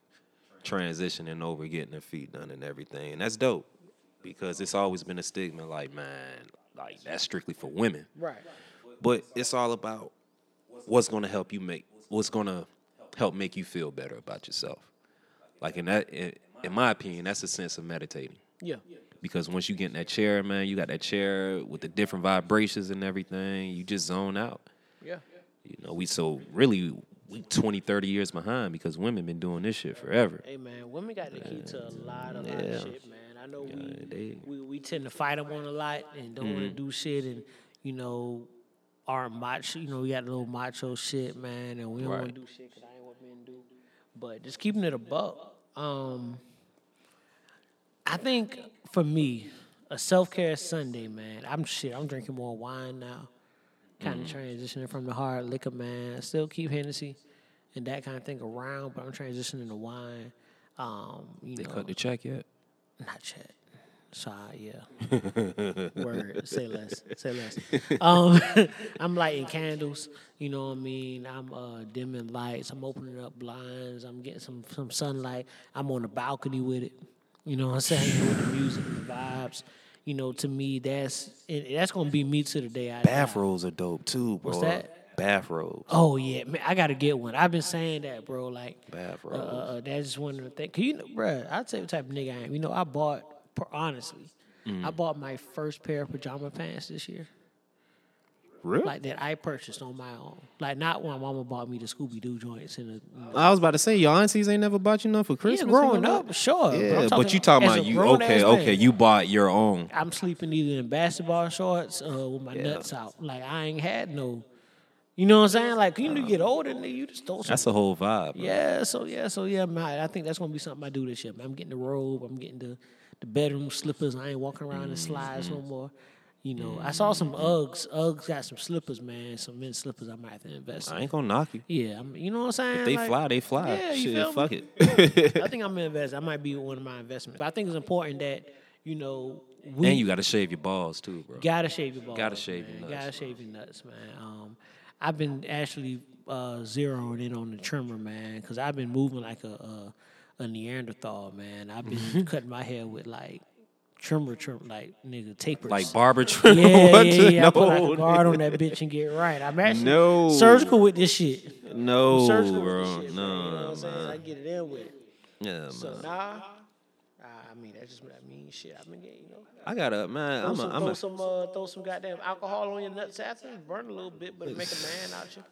transitioning over, getting their feet done and everything, and that's dope because it's always been a stigma. Like, man, like that's strictly for women. Right. But it's all about what's gonna help you make what's gonna help make you feel better about yourself. Like in that, in, in my opinion, that's a sense of meditating Yeah. because once you get in that chair, man, you got that chair with the different vibrations and everything, you just zone out. Yeah. You know, we so really we 20, 30 years behind because women been doing this shit forever. Hey man, women got the key to a lot, a lot of shit, man. I know we, they- we we tend to fight them on a lot and don't want to do shit and you know our macho, you know, we got a little macho shit, man, and we don't want to do shit because I ain't what men do. But just keeping it a buck. Um, I think for me, a self care Sunday, man. I'm shit. I'm drinking more wine now. Kind of transitioning from the hard liquor, man. Still keep Hennessy and that kind of thing around, but I'm transitioning to wine. Um, you They know, cut the check yet? not yet. So yeah. Word. Say less. Say less. Um, I'm lighting candles. You know what I mean. I'm uh, dimming lights. I'm opening up blinds. I'm getting some some sunlight. I'm on the balcony with it. You know what I'm saying with the music, the vibes. You know, to me, that's and that's gonna be me to the day I. Bathrobes are dope too, bro. What's that? Bathrobes. Oh yeah, man, I gotta get one. I've been saying that, bro. Like, uh, Bathrobes. uh, that's just one of the things. Cause you know, bro, I'll tell you what type of nigga I am. You know, I bought honestly, Mm. I bought my first pair of pajama pants this year. Really? Like that I purchased on my own. Like not when my mama bought me the Scooby Doo joints and the. You know, I was about to say your aunties ain't never bought you nothing for Christmas. and growing up, sure. Yeah, I'm but you talking about you? grown-ass Okay, man. okay. You bought your own. I'm sleeping either in basketball shorts uh, with my nuts out. Like I ain't had no, you know what I'm saying? Like you, you get older, and you just don't. That's a whole vibe. man. yeah, so yeah, so yeah, man. I think that's gonna be something I do this year. Man. I'm getting the robe. I'm getting the the bedroom slippers. I ain't walking around in slides no more. You know, I saw some Uggs. Uggs got some slippers, man. Some men's slippers. I might have to invest. I in. ain't gonna knock you. Yeah, I'm, you know what I'm saying? If they Like, fly, they fly. Yeah, you feel Shit, fuck me? it. I think I'm gonna invest. I might be one of my investments. But I think it's important that you know we and you gotta shave your balls too, bro. Gotta shave your balls. Gotta shave man. your nuts, Gotta shave your nuts, man. Um, I've been actually uh, zeroing in on the trimmer, man, because I've been moving like a, a a Neanderthal, man. I've been cutting my hair with like trimmer, trim, like nigga tapers. Like barber trim. yeah, what? yeah, yeah. I put like a guard on that bitch and get right. I'm actually No. surgical with this shit. No, I'm surgical bro. with this shit, man. You know what no, I'm saying? I get it in with it. Yeah, man. So man. nah, I mean that's just what I mean. Shit, I've been getting, you know. I gotta, man. Throw I'm some, a, I'm throw a, some, uh, throw some goddamn alcohol on your nuts after, burn a little bit, but make a man out you.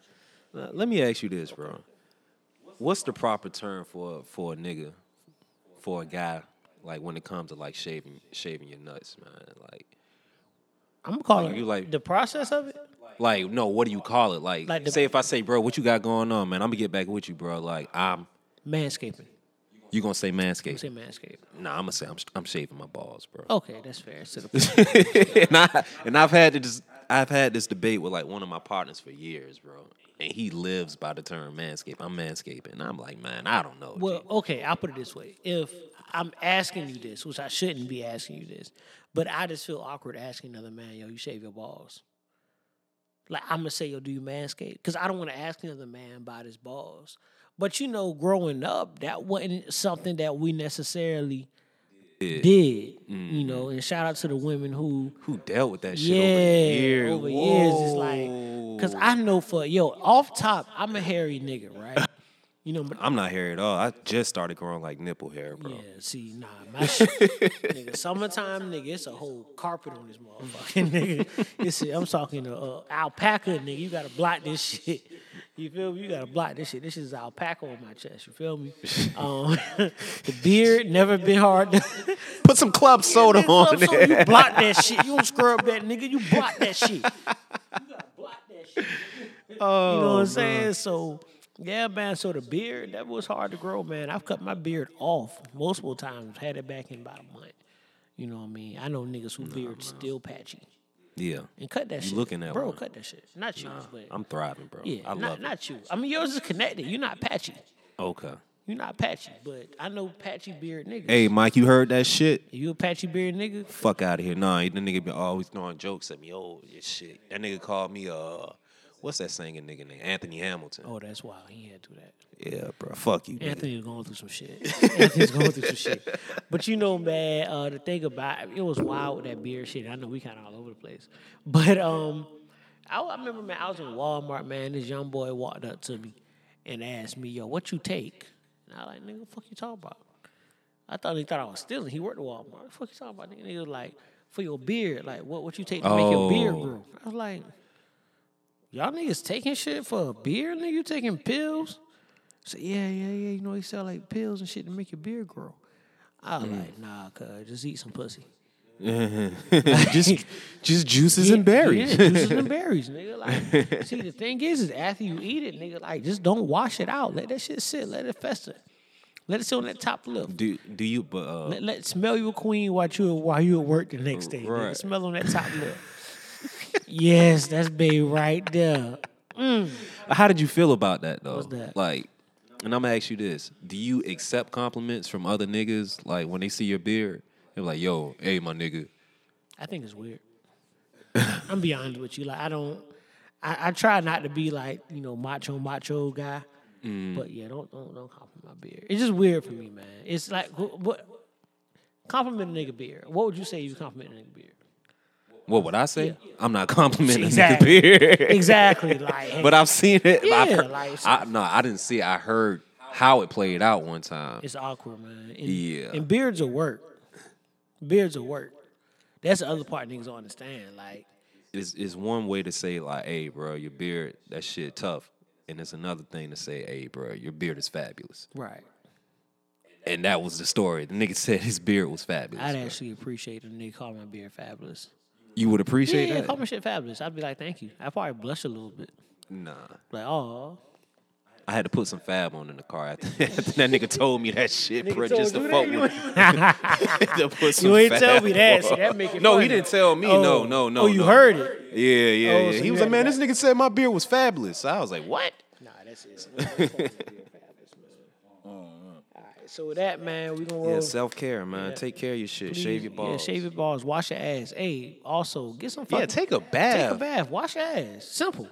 Uh, Let me ask you this, bro. What's the proper term for for a nigga, for a guy, like when it comes to like shaving shaving your nuts, man? Like, I'm gonna call Like, you like- the process of it. like no, what do you call it? Like, Like the- say if I say, bro, what you got going on, man? I'm gonna get back with you, bro. Like, I'm. Manscaping. You gonna say manscaping? I'm say manscaping. Nah, I'm gonna say I'm, I'm shaving my balls, bro. Okay, that's fair. And I and I've had this I've had this debate with like one of my partners for years, bro. And he lives by the term manscape. I'm manscaping. I'm like, man, I don't know. well, okay, I'll put it this way: if I'm asking you this, which I shouldn't be asking you this, but I just feel awkward asking another man, "Yo, you shave your balls?" Like I'm gonna say, "Yo, do you manscape?" Because I don't want to ask another man about his balls. But you know, growing up, that wasn't something that we necessarily Yeah. did. You Mm-hmm. know, and shout out to the women who Who dealt with that shit yeah, over years? over years. It's like, cause I know for yo off top, I'm a hairy nigga, right? You know, but I'm not hairy at all. I just started growing like nipple hair, bro. yeah, see, nah, my shit, nigga, summertime, nigga, it's a whole carpet on this motherfucking nigga. It's, I'm talking to uh, alpaca, nigga. You gotta block this shit. You feel me? You gotta block this shit. This is alpaca on my chest. You feel me? Um, the beard never been hard. to- Put some club soda Nigga, on there. You block that shit. You don't scrub that, nigga. You block that shit. You gotta block that shit. Oh, you know what I'm saying? So, yeah, man. So the beard that was hard to grow, man. I've cut my beard off multiple times. Had it back in about a month. You know what I mean? I know niggas who beard still patchy Yeah. and cut that You shit. looking at bro? one. Cut that shit. Not you, but I'm thriving, bro. yeah, I not, love it. not you. I mean, yours is connected. You're not patchy. Okay. You're not patchy, but I know patchy beard niggas. Hey, Mike, you heard that shit? you a patchy beard nigga? Fuck out of here. Nah, the nigga be always throwing jokes at me. Oh, this shit. That nigga called me, uh, what's that singing nigga name? Anthony Hamilton. Oh, that's wild. He had to do that. Yeah, bro. Fuck you, nigga. Anthony was going through some shit. Anthony's going through some shit. But you know, man, uh, the thing about it, was wild with that beard shit. I know we kind of all over the place. But um, I, I remember, man, I was in Walmart, man. This young boy walked up to me and asked me, "Yo, what you take?" And I was like, "Nigga, what the fuck you talking about?" I thought he thought I was stealing. He worked at Walmart. What the fuck you talking about? Nigga, he was like, "For your beard, like what? What you take to make your beard Oh. grow?" I was like, "Y'all niggas taking shit for a beard? Nigga, you taking pills?" So yeah, yeah, yeah. You know he sell like pills and shit to make your beard grow. I was like, nah, cuz just eat some pussy. just, just juices and berries. Yeah, juices and berries, nigga. Like, see, the thing is, is after you eat it, nigga, like just don't wash it out. Let that shit sit. Let it fester. Let it sit on that top lip. do do you? But uh, Let, let smell you a queen while you while you at work the next day. Nigga. Smell on that top lip. Yes, that's baby right there. Mm. how did you feel about that though? That? Like, and I'm gonna ask you this: Do you accept compliments from other niggas? Like when they see your beard, they're like, "Yo, hey, my nigga." I think it's weird. I'm be honest with you. Like I don't. I, I try not to be like you know macho macho guy. Mm. But yeah, don't don't don't compliment my beard. It's just weird for me, man. It's like wh- what Compliment a nigga beard. What would you say you compliment a nigga beard? What would I say? I'm not complimenting Exactly. beard. Exactly. Like, but I've seen it. I've Yeah, heard, like- I, no, I didn't see. it. I heard how it played out one time. it's awkward, man. And, Yeah. And beards will work. Beards will work. That's the other part niggas don't understand. Like, It's, it's one way to say like, "Hey, bro, your beard that shit tough," and it's another thing to say, "Hey, bro, your beard is fabulous." right. And that was the story. The nigga said his beard was fabulous. I'd bro. actually appreciate a nigga call my beard fabulous. You would appreciate yeah, yeah, that? call my shit fabulous. I'd be like, thank you. I'd probably blush a little bit. Nah. Like, oh. I had to put some fab on in the car after, after that nigga told me that shit, bro, just to fuck you with to put some You ain't fab tell me that. on. See, that make it No, funny. he didn't tell me. Oh. No, no, no. Oh, you no. heard it. Yeah, yeah, Oh, yeah. so he you was like, had man, this nigga said my beard was fabulous. I was like, what? Nah, that's it. So with that, man, we gonna roll. Yeah, self care, man. Take care of your shit. Shave your balls. Yeah, shave your balls. Wash your ass. Hey, also get some. Fucking, Yeah, take a bath. Take a bath. Wash your ass. Simple.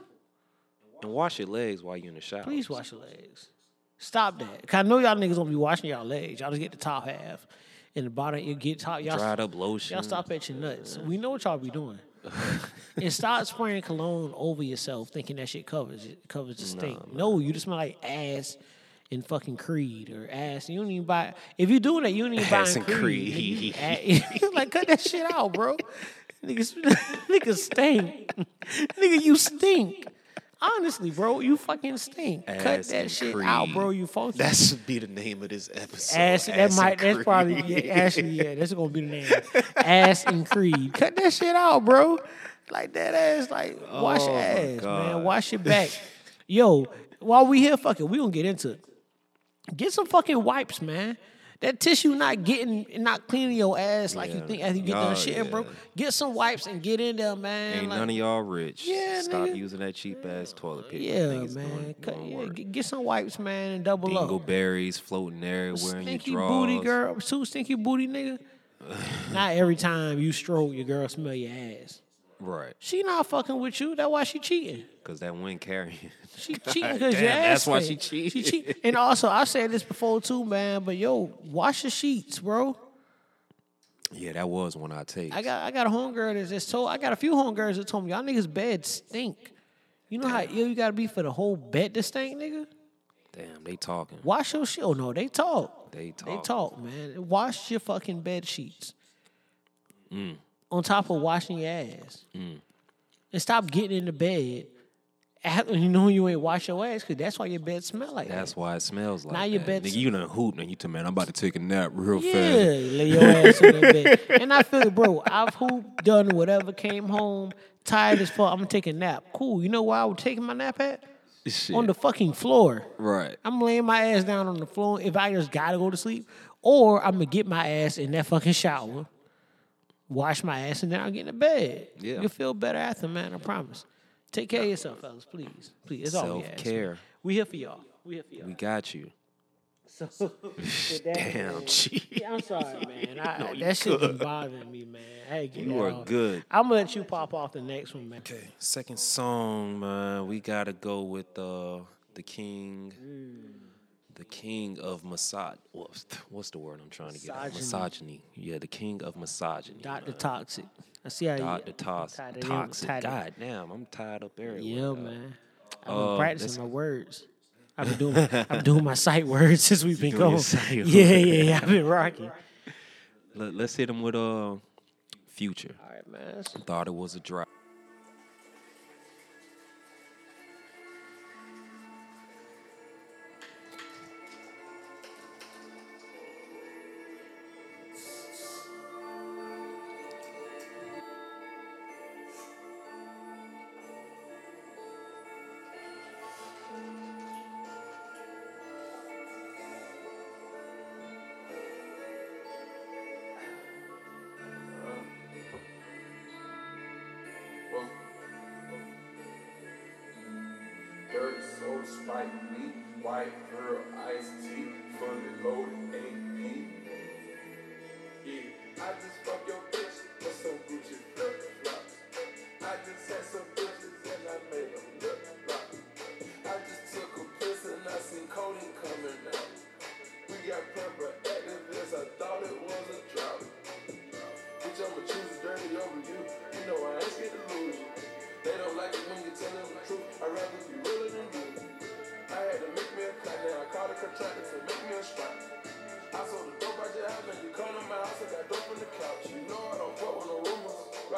and wash your legs while you're in the shower. Please wash your legs. Stop that. Cause I know y'all niggas gonna be washing y'all legs. Y'all just get the top half, and the bottom you get top. Y'all Dried up lotion. Y'all stop at your nuts. We know what y'all be doing. and stop spraying cologne over yourself, thinking that shit covers it covers the stink. No, you just smell like ass in fucking Creed or ass. You don't even buy. If you're doing that, you don't even buy in Creed. Creed. Nigga, like cut that shit out, bro. Niggas, niggas stink. Nigga, you stink. Honestly, bro, you fucking stink. Cut that shit out, bro. You funky. That should be the name of this episode. Ass, that Ass might and that's probably yeah, actually yeah, that's gonna be the name. Ass and Creed. Cut that shit out, bro. Like that ass, like wash Oh, your ass, man. Wash your back. Yo, while we here, fuck it, we gonna get into it. Get some fucking wipes, man. That tissue not getting not cleaning your ass like you think after you get done shit, bro. Get some wipes and get in there, man. Ain't Like, none of y'all rich. Yeah, Stop nigga. using that cheap ass toilet paper. yeah, Niggas man. doing- Cut- doing yeah, get, get some wipes, man, and double up. Dingleberries floating everywhere in your Stinky drawers. booty girl, too stinky booty nigga. not every time you stroke, your girl smell your ass. Right. She not fucking with you. That's why she cheating. Because that wind carrying. She cheating because your Damn, ass. that's why she She cheating. cheat. And also, I said this before too, man. But yo, wash your sheets, bro. yeah, that was one I take. I got I got a homegirl that's just told. I got a few homegirls that told me y'all niggas beds stink. You know how ill you gotta be for the whole bed to stink, nigga. Damn, they talking. Wash your shit. Oh no, they talk. They talk. They talk. talk, man. Wash your fucking bed sheets. Mm. On top of washing your ass. And stop getting in the bed after you know you ain't wash your ass because that's why your bed smell like that. That's that. why it smells like Now your that. bed's- Nigga, you done hoop and you tell man, I'm about to take a nap real Yeah, fast. Yeah, lay your ass in the bed. And I feel it, bro. I've hooped, done whatever, came home, tired as fuck. I'm gonna take a nap. Cool. You know where I was taking my nap at? Shit. On the fucking floor. right. I'm laying my ass down on the floor if I just gotta go to sleep, or I'm gonna get my ass in that fucking shower, wash my ass, and then I'll get in the bed. Yeah. You'll feel better after, man. I promise. Take care of yourself, fellas, please. Please. It's all we ask. Self-care. We here for y'all. We here for y'all. We got you. So, with that, Damn, man. Yeah, I'm sorry, man. I, that shit been bothering me, man. Ain't get You that are off. good. I'm gonna let you pop off the next one, man. Okay, second song, man. We gotta go with uh, the king, the king of massage. What's, what's the word I'm trying to get? At? Misogyny. Misogyny. Yeah, the king of misogyny. Dr. man. Toxic. I see how Dr. you. Tos- tied Toxic. tied God damn, I'm tied up everywhere. Yeah, dog. man. I've been Uh, practicing my words. I've been doing I've been doing my sight words since we've been going. Yeah, yeah, yeah. I've been rocking. Let, us hit him with uh, Future. All right, man. Thought it was a drop.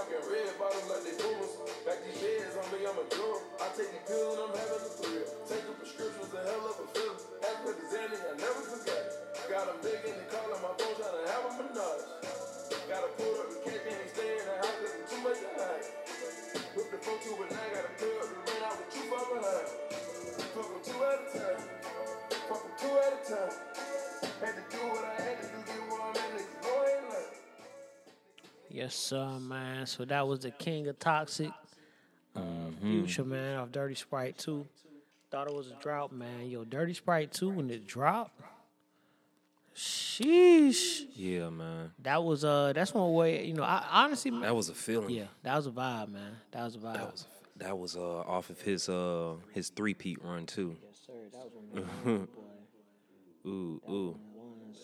Bottom like they boomers. Back these beds on me, I'm a drum. I take the pill and I'm having a thrill. Taking prescriptions, a hell of a. Act with the Xanny, I never forget. Got them begging and calling my phone, trying have a menage. Gotta pull up the stay in the house, cause it's too much to hide. Whip the phone to gotta pull up the rent out with two far behind. Fuck them two at a time. Fuck them two at a time. Had to do Yes, sir, man. So that was the King of Toxic. Uh, Future, man, of Dirty Sprite 2. Thought it was a drought, man. Yo, Dirty Sprite 2, when it dropped, sheesh. Yeah, man. That was, uh, that's one way, you know, I honestly, man, That was a feeling. yeah, that was a vibe, man. That was a vibe. That was that was uh off of his uh his three peat run too. yes, sir. That was one. Ooh, ooh.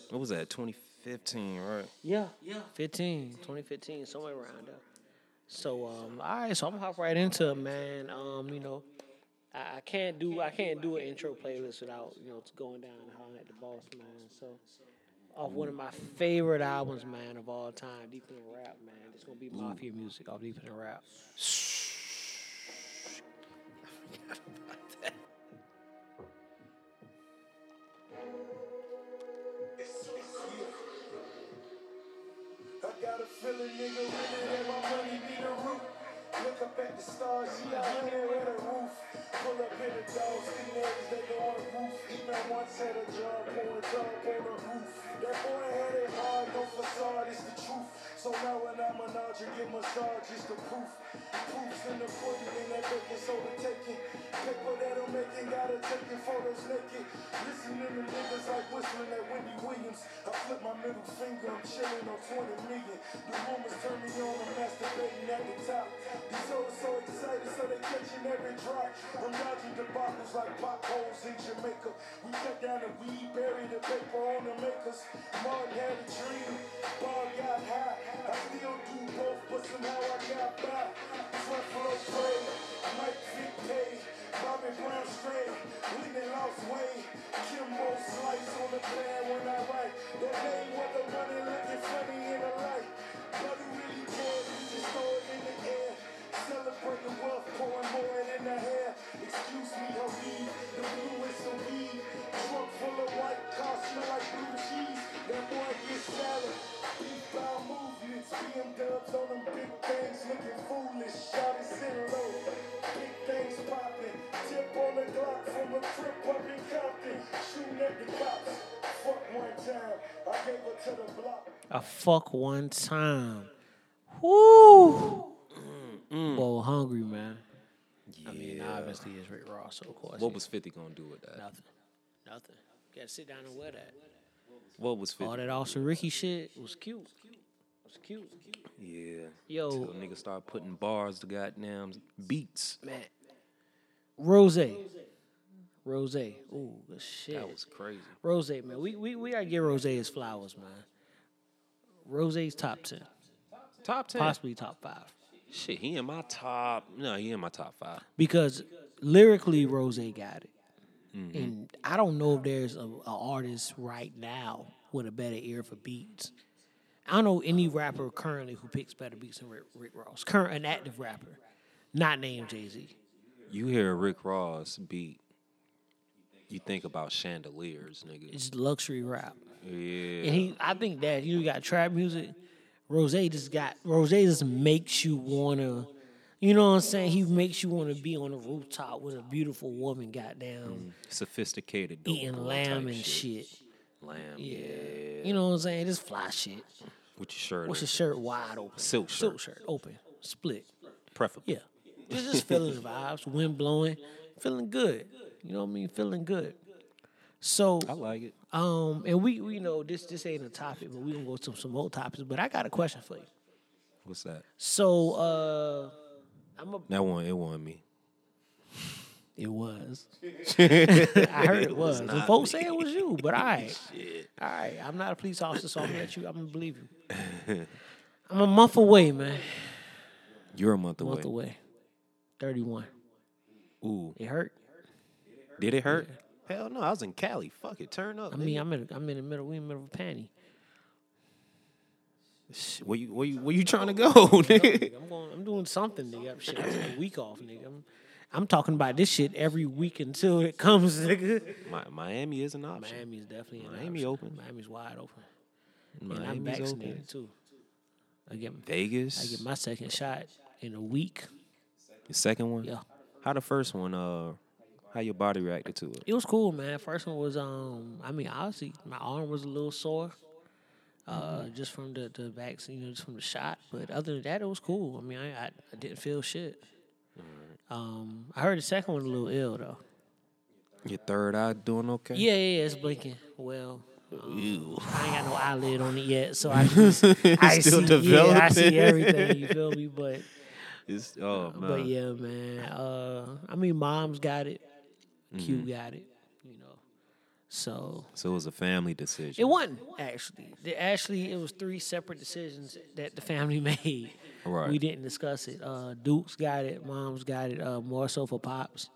What was that? 2015, right? Yeah, yeah. 15, 2015, somewhere around there. So, um, all right, so I'm gonna hop right into it, man. Um, you know, I, I can't do I can't do an intro playlist without you know it's going down and hollering at the boss, man. So, off one of my favorite albums, man, of all time, Deeper Than Rap, man. It's gonna be Mafia music off Deeper Than Rap. I got a feeling, nigga, really that my money be the root. Look up at the stars, yeah, I hear at the roof. Pull up in the dogs, the names, they go on roof. Even once had a job, pouring job on the roof. That boy had it hard, no facade, it's the truth. So now when I'm a nod, you get massage, it's the proof. Proofs in the pudding, and that bacon soda taking. Paper that I'm making, gotta take your photos naked. Listening to niggas like whistling at Wendy Williams. I flip my middle finger, I'm chilling on 20 million. The rumors turn me on, I'm masturbating at the top. These hoes so excited, so they catching every drop. Dodging debacles like potholes in Jamaica. We cut down the weed, bury the paper on the makers. Martin had a dream, Bob got high. I still do both, but somehow I got by. Front flow play, Mike Vick pay. Bobby Brown straight, leaning lost way. Kimbo slice on the plan when I write. That name what the money looking funny pouring in the hair. Excuse me, I weed. The blue is some weed. Trunk full of white car, smell like blue cheese. That boy gets salad. Beef bound movements. BM dubs on them big things looking foolish. Shot it sit low. Big things popping. Tip on the Glock from a trip up in Compton. Shooting at the cops. Fuck one time. I gave her to the block. A fuck one time. Mm, mm. Woo! Boy, hungry, man. I mean, Yeah. obviously it's Rick Ross, so of course. What was 50 gonna do with that? nothing? Nothing. Gotta sit down and wear that. What was 50? All that Officer Ricky shit was cute. Was cute. Yeah. Yo, Till niggas start putting bars to goddamn beats. man. Rose. Rose. Ooh, good shit. That was crazy. Rose, man. We, we we gotta give Rose his flowers, man. Rose's top ten. Top 10. Possibly top five. Shit, he in my top. No, he in my top five. because lyrically Rose got it, mm-hmm. and I don't know if there's a, a artist right now with a better ear for beats. I don't know any rapper currently who picks better beats than Rick, Rick Ross. Current an active rapper, not named Jay Z. You hear Rick Ross beat, you think about chandeliers, nigga. It's luxury rap, Yeah. and he. I think that you got trap music. Rose just got Rose just makes you wanna. You know what I'm saying? He makes you want to be on a rooftop with a beautiful woman, goddamn, mm, Sophisticated. dope eating lamb and shit. Lamb, Yeah. yeah. You know what I'm saying? This fly shit. With your shirt What's your shirt wide open? Silk shirt. Silk shirt, open, split. Preferably. Yeah. Just, just feeling vibes, wind blowing, feeling good. You know what I mean? Feeling good. So, I like it. Um, and we, we know this this ain't a topic, but we gonna go to some old topics. But I got a question for you. What's that? So, uh, I'm a. That one, it wasn't me. It was. I heard it was. And folks say it was you, but all right. All right. I'm not a police officer, so I'm gonna let you. I'm gonna believe you. I'm a month away, man. You're a month away. month away. 31. Ooh. It hurt. Did it hurt? Hell no, I was in Cali. Fuck it, turn up. I mean, I'm in, I'm in the middle. We in the middle of a panty. Where you where you where you trying to go, nigga? I'm going. I'm doing something, nigga. Shit, I took a week off, nigga. I'm, I'm talking about this shit every week until it comes, nigga. Mi- Miami is an option. Miami is definitely an Miami option. open. Miami's wide open. and I'm Miami's vaccinated open. too. I get Vegas. I get my second shot in a week. the second one. Yeah. How the first one? Uh, how your body reacted to it? It was cool, man. First one was um I mean obviously my arm was a little sore. Uh, just from the, the vaccine, you know, just from the shot. But other than that, it was cool. I mean, I I, I didn't feel shit. Um, I heard the second one a little ill though. Your third eye doing okay? Yeah, yeah, yeah, it's blinking. Well, um. I ain't got no eyelid on it yet, so I just I Still see, yeah, I see everything. You feel me? But It's, oh man. but yeah, man. Uh, I mean, mom's got it. Q Mm-hmm. got it. You know, so So it was a family decision. it wasn't actually. Actually, it was three separate decisions that the family made. Right. We didn't discuss it. Uh, Duke's got it. Mom's got it. Uh, more so for pops.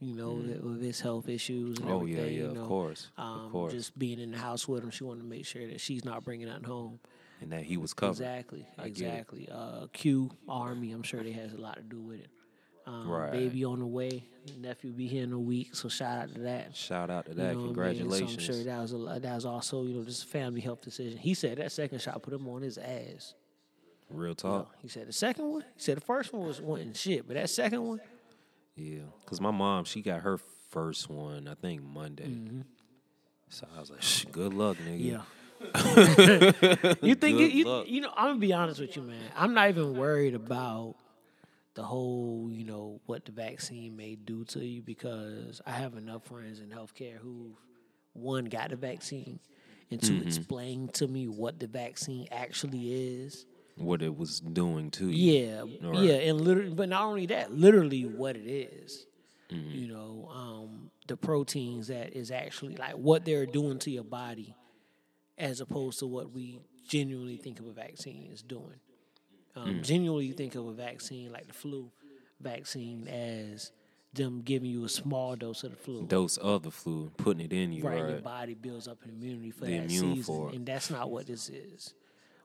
You know, with- with his health issues and. Oh, yeah, yeah, you of know. course, of Um, course. Just being in the house with him, she wanted to make sure that she's not bringing nothing home. and that he was covered. Exactly. I exactly. Uh, Q Army. I'm sure that has a lot to do with it. Um, Right. Baby on the way. Nephew be here in a week, so shout out to that. Shout out to You that. know I mean? Congratulations. So I'm sure that was a, that was also you know just a family health decision. He said that second shot put him on his ass. Real talk. He said the second one. He said the first one was wasn't shit, but that second one, Yeah, cause my mom she got her first one I think Monday. So I was like, Shh, good luck, nigga. Mm-hmm. yeah. you think you, you, you know? I'm gonna be honest with you, man. I'm not even worried about the whole, you know, what the vaccine may do to you because I have enough friends in healthcare who, one, got the vaccine, and 2 Mm-hmm. explain to me what the vaccine actually is. What it was doing to you. Yeah, Right. yeah, and literally, but not only that, literally what it is. Mm-hmm. You know, um, the proteins that is actually like what they're doing to your body, as opposed to what we genuinely think of a vaccine is doing. Um, Mm. Genuinely think of a vaccine like the flu vaccine as them giving you a small dose of the flu. Dose of the flu, putting it in you, Right, right? your body builds up an immunity for The that season, for and that's not what this is.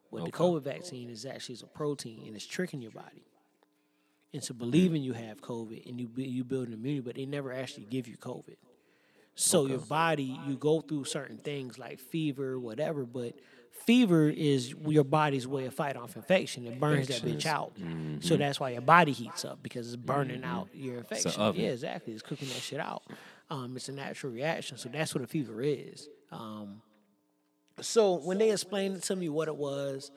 What the COVID vaccine is actually is a protein, and it's tricking your body into believing you have COVID, and you you build an immunity, but they never actually give you COVID. So your body, you go through certain things like fever, whatever, but fever is your body's way of fighting off infection. It burns that bitch out. So that's why your body heats up because it's burning out your infection. oven. Yeah, exactly. It's cooking that shit out. Um, it's a natural reaction. So that's what a fever is. Um, so when they explained to me what it was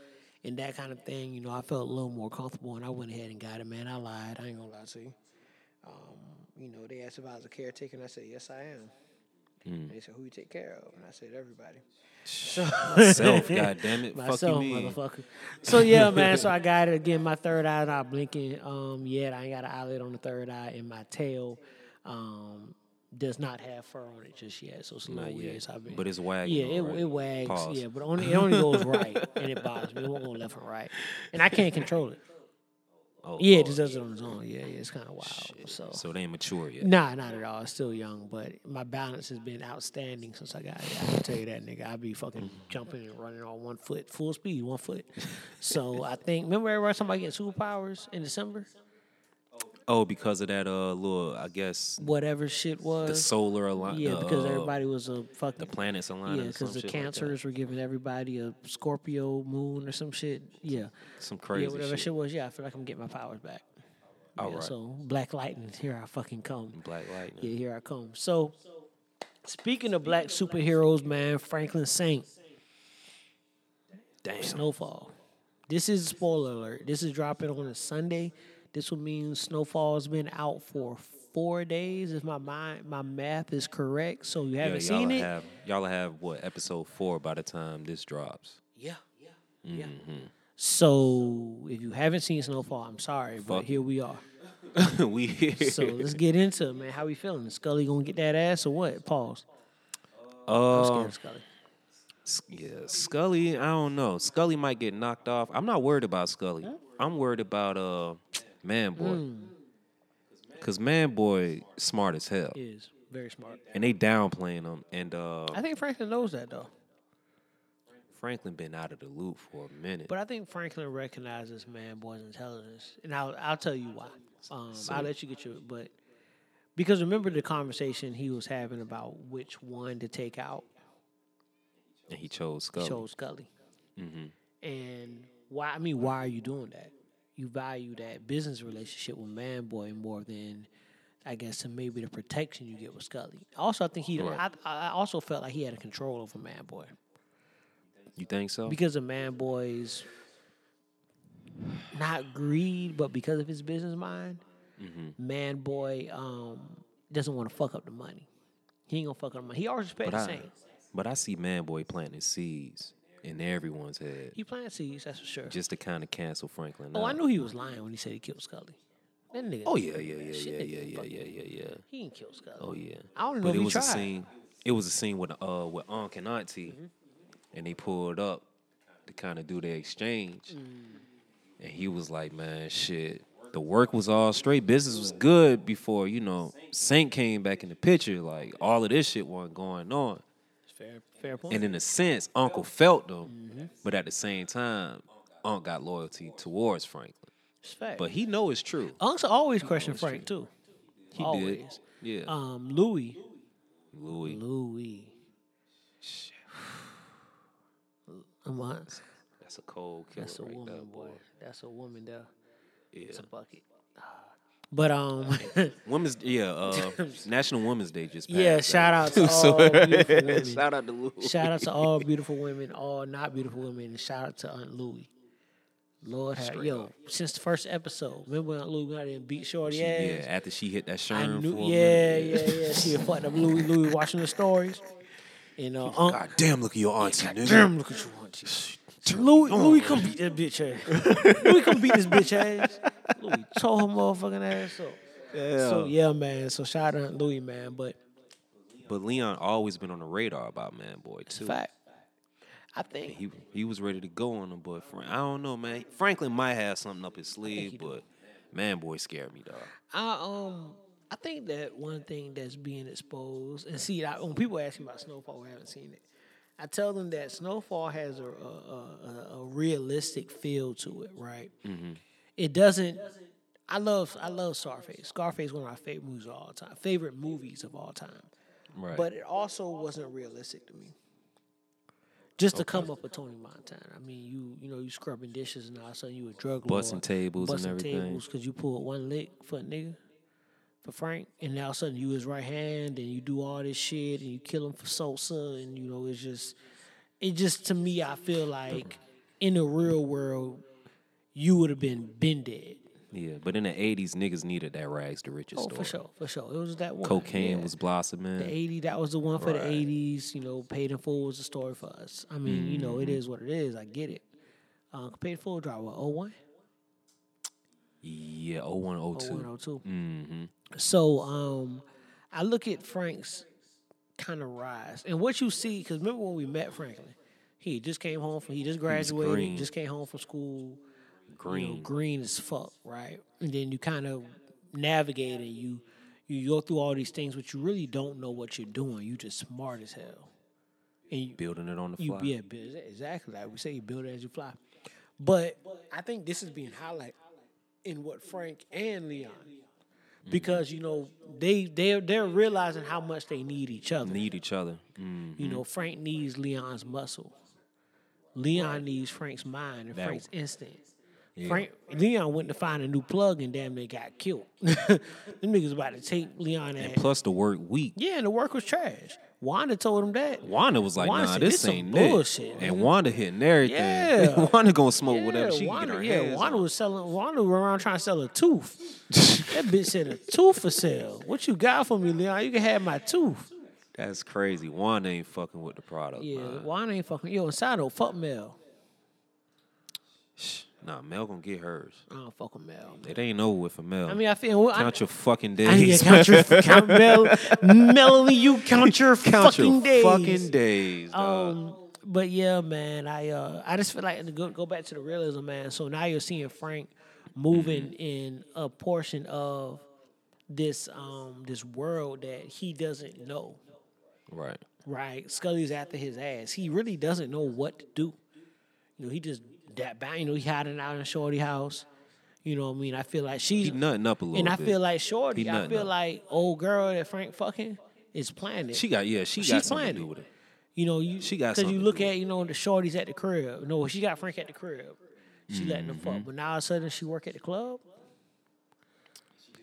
and that kind of thing, you know, I felt a little more comfortable and I went ahead and got it, man. I lied. I ain't gonna lie to you. Um, you know, they asked if I was a caretaker and I said, Yes I am. Mm. They said, Who you take care of? And I said, Everybody. Myself, God damn it. Myself, motherfucker. So yeah, man. So I got it again. My third eye not blinking um, yet. I ain't got an eyelid on the third eye, and my tail um, does not have fur on it just yet. So it's a little weird. So I've been, But it's wagging. yeah, it, right? it wags. Pause. Yeah, but only it only goes right, and it bothers me. It won't go left and right, and I can't control it. Oh, Yeah, it Lord. just does it on its own. Yeah, yeah, it's kind of wild. So. So they ain't mature yet. Nah, not at all. It's still young, but my balance has been outstanding since I got it. I can tell you that, nigga. I be fucking mm-hmm. jumping and running on one foot, full speed, one foot. So I think, remember everybody talking about getting superpowers in December? Oh, because of that uh little, I guess Whatever shit was. the solar alignment. yeah, because everybody was a fucking. the planets aligned. yeah, because the shit like cancers were giving everybody a Scorpio moon or some shit. Yeah. Some crazy yeah, whatever shit. shit. was. Yeah, I feel like I'm getting my powers back. All yeah, right. So Black Lightning, here I fucking come. Black lightning. Yeah, here I come. So, speaking of black superheroes, man, Franklin Saint, Damn. Snowfall. This is spoiler alert. This is dropping on a Sunday. This will mean Snowfall's been out for four days, if my mind, my math is correct. So you haven't y'all seen it? have y'all have what episode four by the time this drops. Yeah, yeah, yeah. Mm-hmm. So if you haven't seen Snowfall, I'm sorry, but here we are. we here. So let's get into it, man. How we feeling? Scully gonna get that ass or what? Pause. I'm uh, scared of Scully. Yeah, Scully, I don't know. Scully might get knocked off. I'm not worried about Scully. I'm worried about uh Man Boy. Hmm. Cause Man Boy smart as hell. He is very smart. And they downplaying him. And uh I think Franklin knows that though. Franklin been out of the loop for a minute. But I think Franklin recognizes Man Boy's intelligence, and I'll I'll tell you why. Um, So- I'll let you get your but because remember the conversation he was having about which one to take out. and he chose Scully. chose Scully. Mm-hmm. And why? I mean, why are you doing that? You value that business relationship with Man Boy more than, I guess, than maybe the protection you get with Scully. Also, I think he. Right. I, I also felt like he had a control over Man Boy You think so? because of Man Boy's not greed, but because of his business mind. Mm-hmm. Man Boy um, doesn't want to fuck up the money. He ain't gonna fuck up the money. He always paid the same. but I see Man Boy planting seeds in everyone's head He planted seeds, that's for sure. just to kind of cancel Franklin. Oh, I knew he was lying when he said he killed Scully. That nigga. Oh yeah, yeah, yeah, yeah, yeah, yeah, yeah, yeah, yeah. He didn't kill Scully. Oh yeah. I don't know but if it he was tried. a scene. It was a scene with uh with Unc and Auntie, Mm-hmm. and they pulled up to kind of do their exchange, Mm. and he was like, "Man, shit." The work was all straight. Business was good before you know Saint came back in the picture. Like all of this shit wasn't going on. Fair, fair point. And in a sense, Uncle felt them, Mm-hmm. but at the same time, Unc got loyalty towards Franklin. It's fact. But he know it's true. Unks always questioned Frank too. He always. did. Yeah. Um, Louie. Louie. Louie. I'm on. That's a cold killer. That's a right woman, there, boy. That's a woman there. Yeah. It's a bucket. But um, Women's yeah, uh, National Women's Day just passed. yeah. right? Shout out to all beautiful women. shout out to Louie. Shout out to all beautiful women, all not beautiful women, and shout out to Aunt Louie. Lord have yo, up. since the first episode, remember when Aunt Louie went out there and beat Shorty She- ass? yeah, after she hit that Sherm knew, for yeah, yeah, yeah. She had fucked up Louie, Louie watching the stories. And uh, God damn, look at your auntie, nigga. damn, look at your auntie. Louie, Louie, come beat that bitch ass. Louie, come beat this bitch ass. Louie tore her motherfucking ass up. So yeah, man. So shout out to Louie, man. But But Leon always been on the radar about Man Boy too. fact, I think He he was ready to go on him, but Frank, I don't know, man. Franklin might have something up his sleeve, but Man Boy scared me, dog. I um I think that one thing that's being exposed and see I, when people ask me about Snowfall, we haven't seen it. I tell them that Snowfall has a a, a, a realistic feel to it, right? It doesn't. I love I love Scarface. Scarface is one of my favorite movies of all time. Favorite movies of all time. Right. But it also wasn't realistic to me. Just to come up with Tony Montana. I mean, you you know you scrubbing dishes and all of a sudden you a drug lord. Busting tables and busting everything. tables because you pulled one lick for a nigga, for Frank, and now all of a sudden you his right hand and you do all this shit and you kill him for Sosa and you know it's just it just to me I feel like in the real world you would have been been dead. yeah, but in the '80s, niggas needed that rags to riches Oh, story. for sure, for sure. It was that one. Cocaine yeah. was blossoming. The 80, that was the one for the 80s. You know, Paid in Full was the story for us. I mean, you know, it Mm-hmm. what it is. I get it. Uh, Paid in Full dropped what, 01? Yeah, 01, 02. 01, 02. Mm-hmm. So um, I look at Frank's kind of rise. And what you see, because remember when we met Franklin? He just came home from, he just graduated, green. just came home from school. Green. you know, green as fuck, right? And then you kind of navigate and you you go through all these things, but you really don't know what you're doing. You just smart as hell, and you, Building it on the you fly. yeah, build exactly like we say, you build it as you fly. But I think this is being highlighted in what Frank and Leon, because you know they they they're realizing how much they need each other. Need each other. Mm. You know, Frank needs Leon's muscle. Leon needs Frank's mind and That- Frank's instinct. Yeah. Frank Leon went to find a new plug and damn they got killed. Them niggas about to take Leon And ass. plus the work week. yeah, and the work was trash. Wanda told him that. Wanda was like, Wanda nah, said, this "This ain't it. bullshit, And nigga." Wanda hitting everything. Yeah. Wanda gonna smoke whatever she Wanda, get her yeah, hands Wanda on. was selling. Wanda was around trying to sell a tooth. that bitch said a tooth for sale. What you got for me, Leon? You can have my tooth. That's crazy. Wanda ain't fucking with the product. Yeah, man. Wanda ain't fucking. Yo, note, fuck Mel. Nah, Mel gonna get hers. I don't fuck with Mel. It ain't over with for Mel. I mean, I feel. I, count your fucking I need days. to count your count Mel, Melanie. You count your count fucking your days. fucking days. dog. Um, but yeah, man, I uh, I just feel like to go go back to the realism, man. So now you're seeing Frank moving Mm-hmm. in a portion of this um this world that he doesn't know. right. right? Scully's after his ass. He really doesn't know what to do. You know, he just that bang. You know, he hiding out in Shorty house. You know what I mean? I feel like she's He nutting up a little and I bit. feel like Shorty. I feel up. like old girl that Frank fucking is planning. She got yeah, she She's got something to planning. do with it. You know, you She got because you look at you know the shorties at the crib. No, she got Frank at the crib. She letting them Mm-hmm. fuck, but now all of a sudden she work at the club,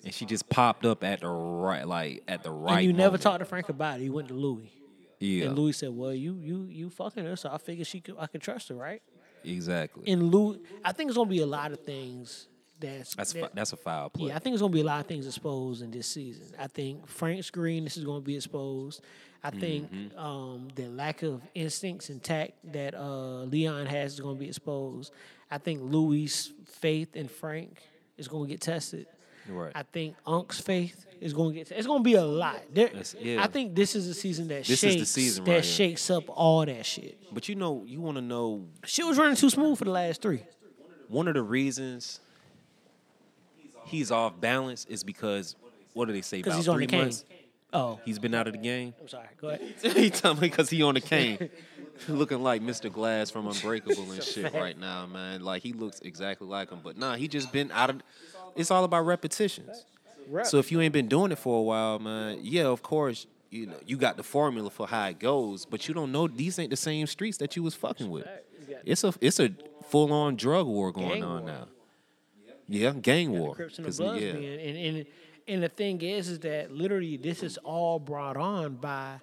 And she just popped up at the right like at the right and you never moment. talked to Frank about it. You went to Louie, Yeah. and Louie said, "Well, you you you fucking her, so I figured she could I could trust her, right?" Exactly. In Louie, I think it's gonna be a lot of things that's that's that- that's a foul play. Yeah, I think it's gonna be a lot of things exposed in this season. I think Frank's green, this is gonna be exposed. I think Mm-hmm. um, the lack of instincts and tact that uh, Leon has is gonna be exposed. I think Louie' faith in Frank is gonna get tested. Right. I think Unk's faith is gonna get. It's gonna be a lot. There, yeah. I think this is a season that This is shakes the season that right here. shakes up all that shit. But you know, you want to know She was running too smooth for the last three. one of the reasons he's off balance is because what do they say Because about he's on three the cane. months? Oh, He's been out of the game. I'm sorry. Go ahead. he tell me because he on the cane, looking like Mr. Glass from Unbreakable and shit right now, man. Like he looks exactly like him, but nah, he just been out of. It's all about repetitions. So if you ain't been doing it for a while, man, yeah, of course, you know you got the formula for how it goes, but you don't know these ain't the same streets that you was fucking with. It's a it's a full on drug war going Gang on war. now. Yeah, gang war. Crips and the 'Cause, Bloods yeah. and, and and the thing is, is that literally this is all brought on by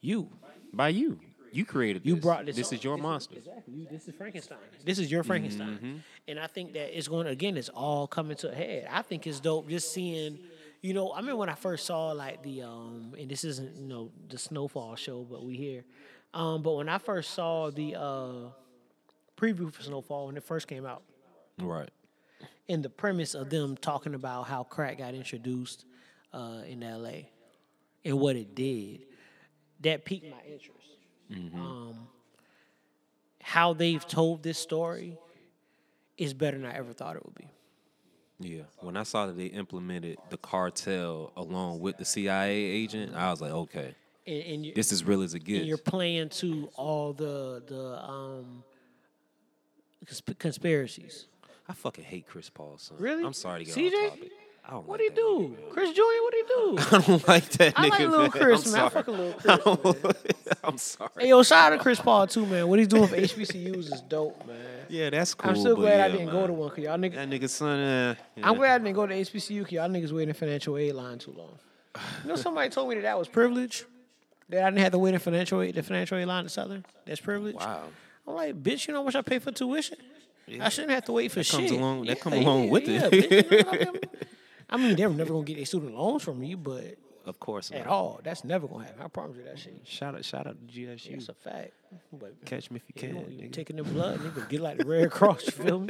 you. By you, you created. You this. brought this. This on. is your monster. Exactly. You, this is Frankenstein. This is your Frankenstein. Mm-hmm. And I think that it's going again. It's all coming to a head. I think it's dope just seeing. You know, I mean, when I first saw like the um, and this isn't you know the Snowfall show, but we here. Um, but when I first saw the uh, preview for Snowfall when it first came out, Right. and the premise of them talking about how crack got introduced uh, in LA and what it did, that piqued my interest. Um, how they've told this story is better than I ever thought it would be. Yeah, when I saw that they implemented the cartel along with the CIA agent, I was like, okay, And, and, you, this is real as it gets. and you're playing to all the the um, consp- conspiracies. I fucking hate Chris Paul, son. Really? I'm sorry to get CJ? off topic. I don't What like do he that do? Chris Jr. What do he do? I don't like that I nigga. like Lil. Chris, I'm man. I sorry. fucking Lil Chris. I'm sorry. Hey, yo, shout out to Chris Paul too, man. What he's doing for HBCUs is dope, man. Yeah, that's cool. I'm still glad I didn't go to one, cause y'all niggas. That nigga son. Uh, yeah. I'm glad I didn't go to HBCU, cause y'all niggas waiting in financial aid line too long. You know, somebody told me that that was privilege. That I didn't have to wait in financial aid, the financial aid line at Southern. That's privilege. Wow. I'm like, bitch, you know how much I pay for tuition? I shouldn't have to wait for comes shit. along- that come Yeah, along yeah, with yeah, it. bitch, you know I mean? They're never gonna get their student loans from you, but Of course. at man. all, that's never gonna happen. I promise you that shit. Shout out, shout out to GSU. That's a fact. But Catch me if you You, can. know, you nigga. taking the blood, nigga, get like the Red Cross. You feel me?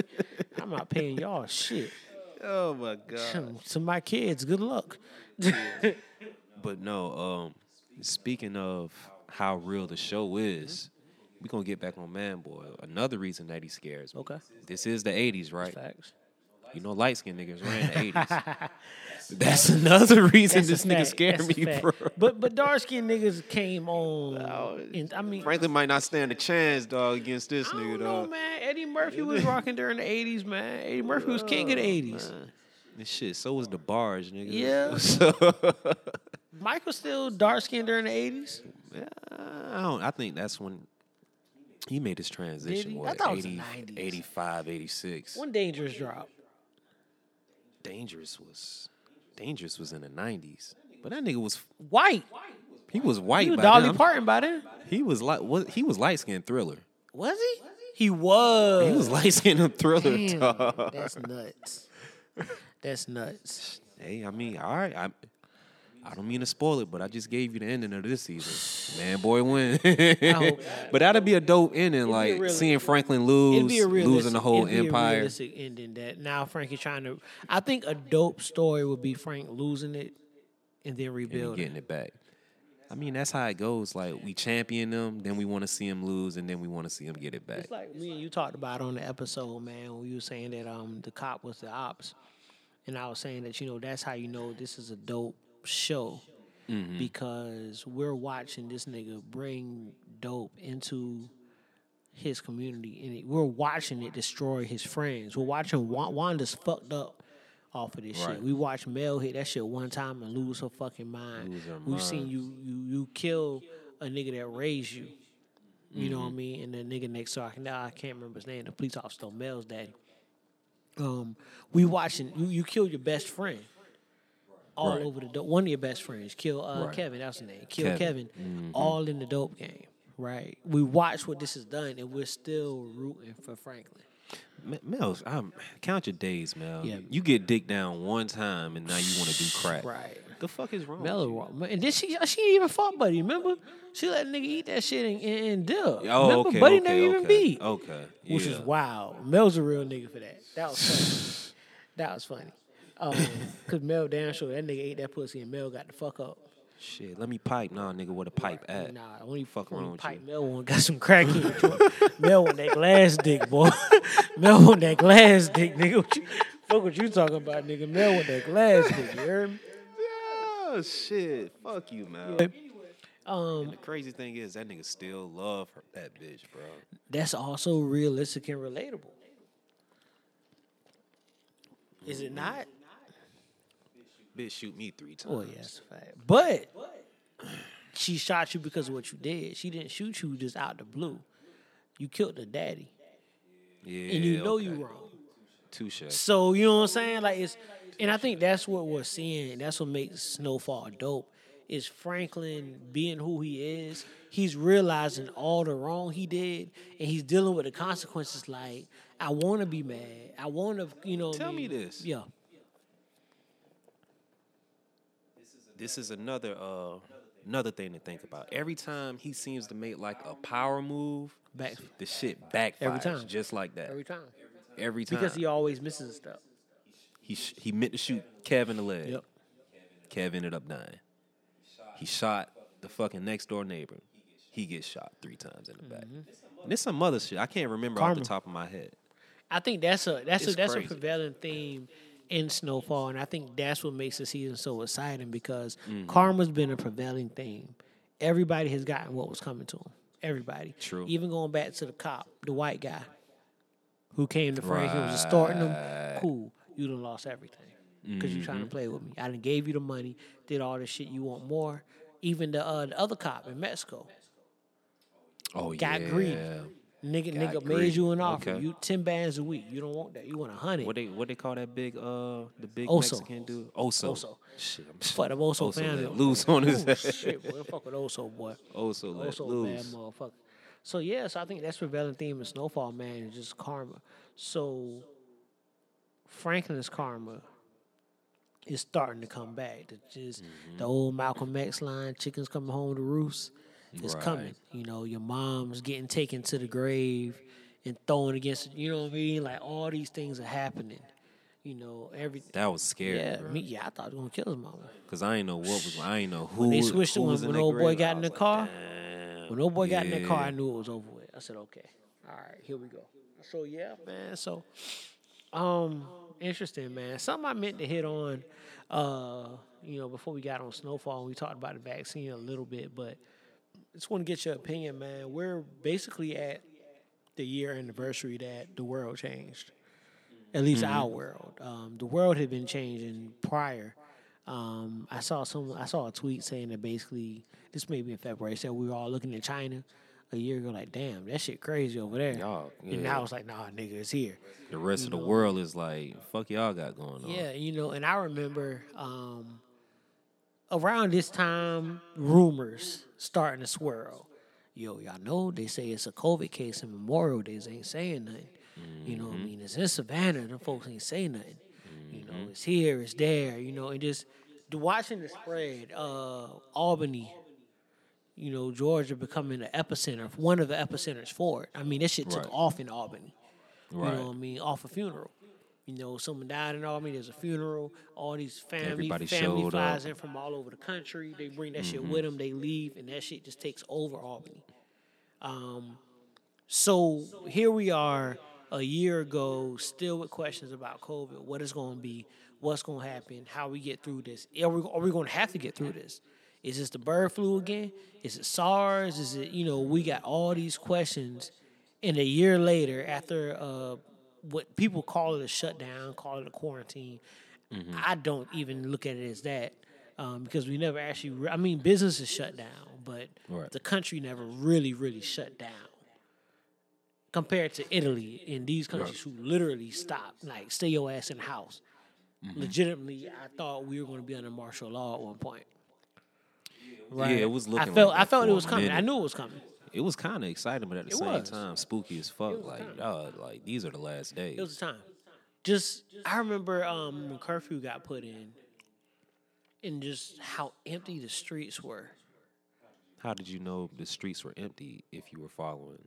I'm not paying y'all shit. Oh my god. To my kids, good luck. But no, um, speaking of how real the show is, we're gonna get back on Man Boy. Another reason that he scares me. Okay. This is the '80s, right? Facts. You know, light skinned niggas ran in the '80s. That's another reason That's this nigga fact. scared That's me, bro. But but dark skinned niggas came on. and, I mean, Franklin might not stand a chance, dog, against this I nigga, don't know, dog. man. Eddie Murphy was rocking during the '80s, man. Eddie Murphy was king of the '80s. This shit. So was the bars, nigga. Yeah. So, Michael still dark skinned during the '80s. I don't. I think that's when he made his transition. he? I What, thought it was the 80, 90s. 85, 86. One dangerous drop. Dangerous was Dangerous was in the nineties. But that nigga was White. he was white. He was by Dolly then. Parton by then. He was like what he was light skinned thriller. Was he? He was. He was light skinned thriller. Damn, that's nuts. That's nuts. Hey, I mean, all right. I I don't mean to spoil it, but I just gave you the ending of this season. Man, boy, win. but that'd be a dope ending, a like real- seeing Franklin It'd lose, be a realistic, losing the whole it'd be A empire. realistic ending that now Frank is trying to. I think a dope story would be Frank losing it and then and rebuilding. getting it back. I mean, that's how it goes. Like we champion them, then we want to see them lose, and then we want to see them get it back. It's like me and you talked about on the episode, man, when you were saying that um the cop was the ops, and I was saying that you know that's how you know this is a dope show because we're watching this nigga bring dope into his community and it- we're watching it destroy his friends. We're watching Wa- Wanda's fucked up off of this Right. shit. We watched Mel hit that shit one time and lose her fucking mind. Her We've seen you you you kill a nigga that raised you. You know what Mm-hmm. I mean? And the nigga next door, I can now I can't remember his name. The police officer, Mel's daddy. Um, we watching you. You kill your best friend all Right. over the dope. One of your best friends kill uh, Right. Kevin. That's his name. Kill Kevin. Kevin. Mm-hmm. All in the dope game. Right. We watch what this has done, and we're still rooting for Franklin. Mel, I'm, um, count your days, Mel. Yeah. You get dick down one time and now you want to do crack. Right. The fuck is wrong? Mel with is you? wrong. And then she uh, she ain't even fought Buddy. Remember? She let nigga eat that shit and, and, and dip. Oh, remember? okay. Buddy okay, never even beat. Okay. which is wild. Mel's a real nigga for that. That was funny. that was funny. Um, cause Mel damn sure that nigga ate that pussy and Mel got the fuck up. Shit, let me pipe. Nah, nigga, where the pipe at? Nah, he Fuck wrong with pipe you? Mel one got some crack in it. Mel want that glass dick, boy. Mel want that glass dick, nigga. What you, fuck what you talking about, nigga? Mel want that glass dick. You heard me? Oh shit, fuck you, man. Um, And the crazy thing is that nigga still love her, that bitch, bro. that's also realistic and relatable. Is it not? Bitch shoot me three oh, times. Oh yes, fact. But she shot you because of what you did. She didn't shoot you just out the blue. You killed the daddy, Yeah, and you know you okay. wrong. Touche. So you know what I'm saying? Like it's, and I think that's what we're seeing. That's what makes Snowfall dope. Is Franklin being who he is? He's realizing all the wrong he did, and he's dealing with the consequences. Like I want to be mad. I want to, you know. what I Tell me mean? this. Yeah. This is another uh another thing to think about. Every time he seems to make like a power move, Back the shit backfires Every time. just like that. every time Every time. because he always misses stuff. he sh- he meant to shoot Kevin in the leg. Yep. Kev ended up dying. He shot the fucking next door neighbor. He gets shot three times in the back. And there's some other shit I can't remember off Mm-hmm. Karma. the top of my head. I think that's a that's a that's crazy. a prevailing theme in Snowfall, and I think that's what makes the season so exciting because Mm-hmm. karma's been a prevailing theme. Everybody has gotten what was coming to them. Everybody. True. Even going back to the cop, the white guy, who came to Frank and was starting him. Cool. You done lost everything because you're trying Mm-hmm. to play with me. I done gave you the money, did all this shit. You want more? Even the uh, the other cop in Mexico Oh got yeah. greedy. Nigga, nigga made you an offer. Okay. You ten bands a week. You don't want that. You want a hundred. What they what they call that big uh the big Oso. Mexican dude? Oso. Oso. Shit, I'm Fuck the Oso, Oso family. loose on his oh, ass. shit, boy. Fuck with Oso, boy. Oso Oso, bad motherfucker. So yeah, so I think that's prevailing theme in Snowfall, man, is just karma. So Franklin's karma is starting to come back. The just Mm-hmm. the old Malcolm X line, chickens coming home to roost, is Right. coming. You know, your mom's getting taken to the grave and thrown against you know what I mean? Like all these things are happening. You know, every That was scary, yeah, bro. me, yeah, I thought he was gonna kill his mama. Cause I ain't know what was I ain't know who they switched it who when- when old boy grave. got in the like, car. "Damn." When old boy got in the car, I knew it was over with. I said, okay, all right, here we go. So yeah, man. So, um, interesting, man. Something I meant to hit on, uh, you know, before we got on Snowfall, we talked about the vaccine a little bit, but just want to get your opinion, man. We're basically at the year anniversary that the world changed. At least our world. Um, the world had been changing prior. Um, I saw some. I saw a tweet saying that basically this may be in February. Said we were all looking at China a year ago, like, damn, that shit crazy over there. Y'all, And yeah. now it's like, nah, nigga, it's here. The rest of the world is like, fuck y'all got going on. Yeah, you know, and I remember um, around this time, rumors starting to swirl. Yo, y'all know they say it's a COVID case in Memorial Days. Ain't saying nothing. You know what I mean? It's in Savannah. Them folks ain't saying nothing. You know, it's here, it's there. You know, and just the watching the spread. Uh, Albany, you know, Georgia becoming the epicenter, one of the epicenters for it. I mean, this shit took Right. off in Albany. Right. You know what I mean? Off a funeral. You know, someone died in Albany. There's a funeral. All these family Everybody family flies up. in from all over the country. They bring that Mm-hmm. shit with them. They leave, and that shit just takes over Albany. Um, so here we are, a year ago, still with questions about COVID. What is going to be? What's going to happen? How we get through this? Are we, are we going to have to get through this? Is this the bird flu again? Is it SARS? Is it you know we got all these questions, and a year later, after uh, what people call it a shutdown, call it a quarantine, I don't even look at it as that um, because we never actually. Re- I mean, business is shut down, but Right. the country never really, really shut down compared to Italy and these countries who literally stopped, like stay your ass in the house. Legitimately, I thought we were going to be under martial law at one point. Yeah, it was looking. I felt like I felt it was coming. I knew it was coming. It was kind of exciting, but at the It same was. time, spooky as fuck. Like, dog, like these are the last days. It was the time. Just I remember um, when curfew got put in, and just how empty the streets were. How did you know the streets were empty if you were following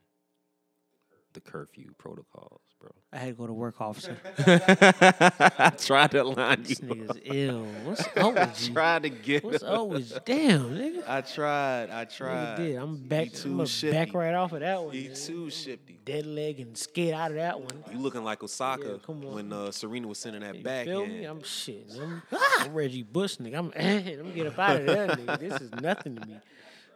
the curfew protocols, bro? I had to go to work, officer. I tried to line you. This nigga's ill. What's up with you? Tried to get. What's up with you? Damn, nigga. I tried. I Nigga tried. did. I'm back. too I'm gonna back right off of that one. He man. too shifty. Dead leg and skate out of that one. You looking like Osaka Yeah, come on. when uh, Serena was sending that You back. feel me? I'm shit. I'm, ah, I'm Reggie Bush, nigga. I'm, eh, I'm get up out of there, nigga. This is nothing to me.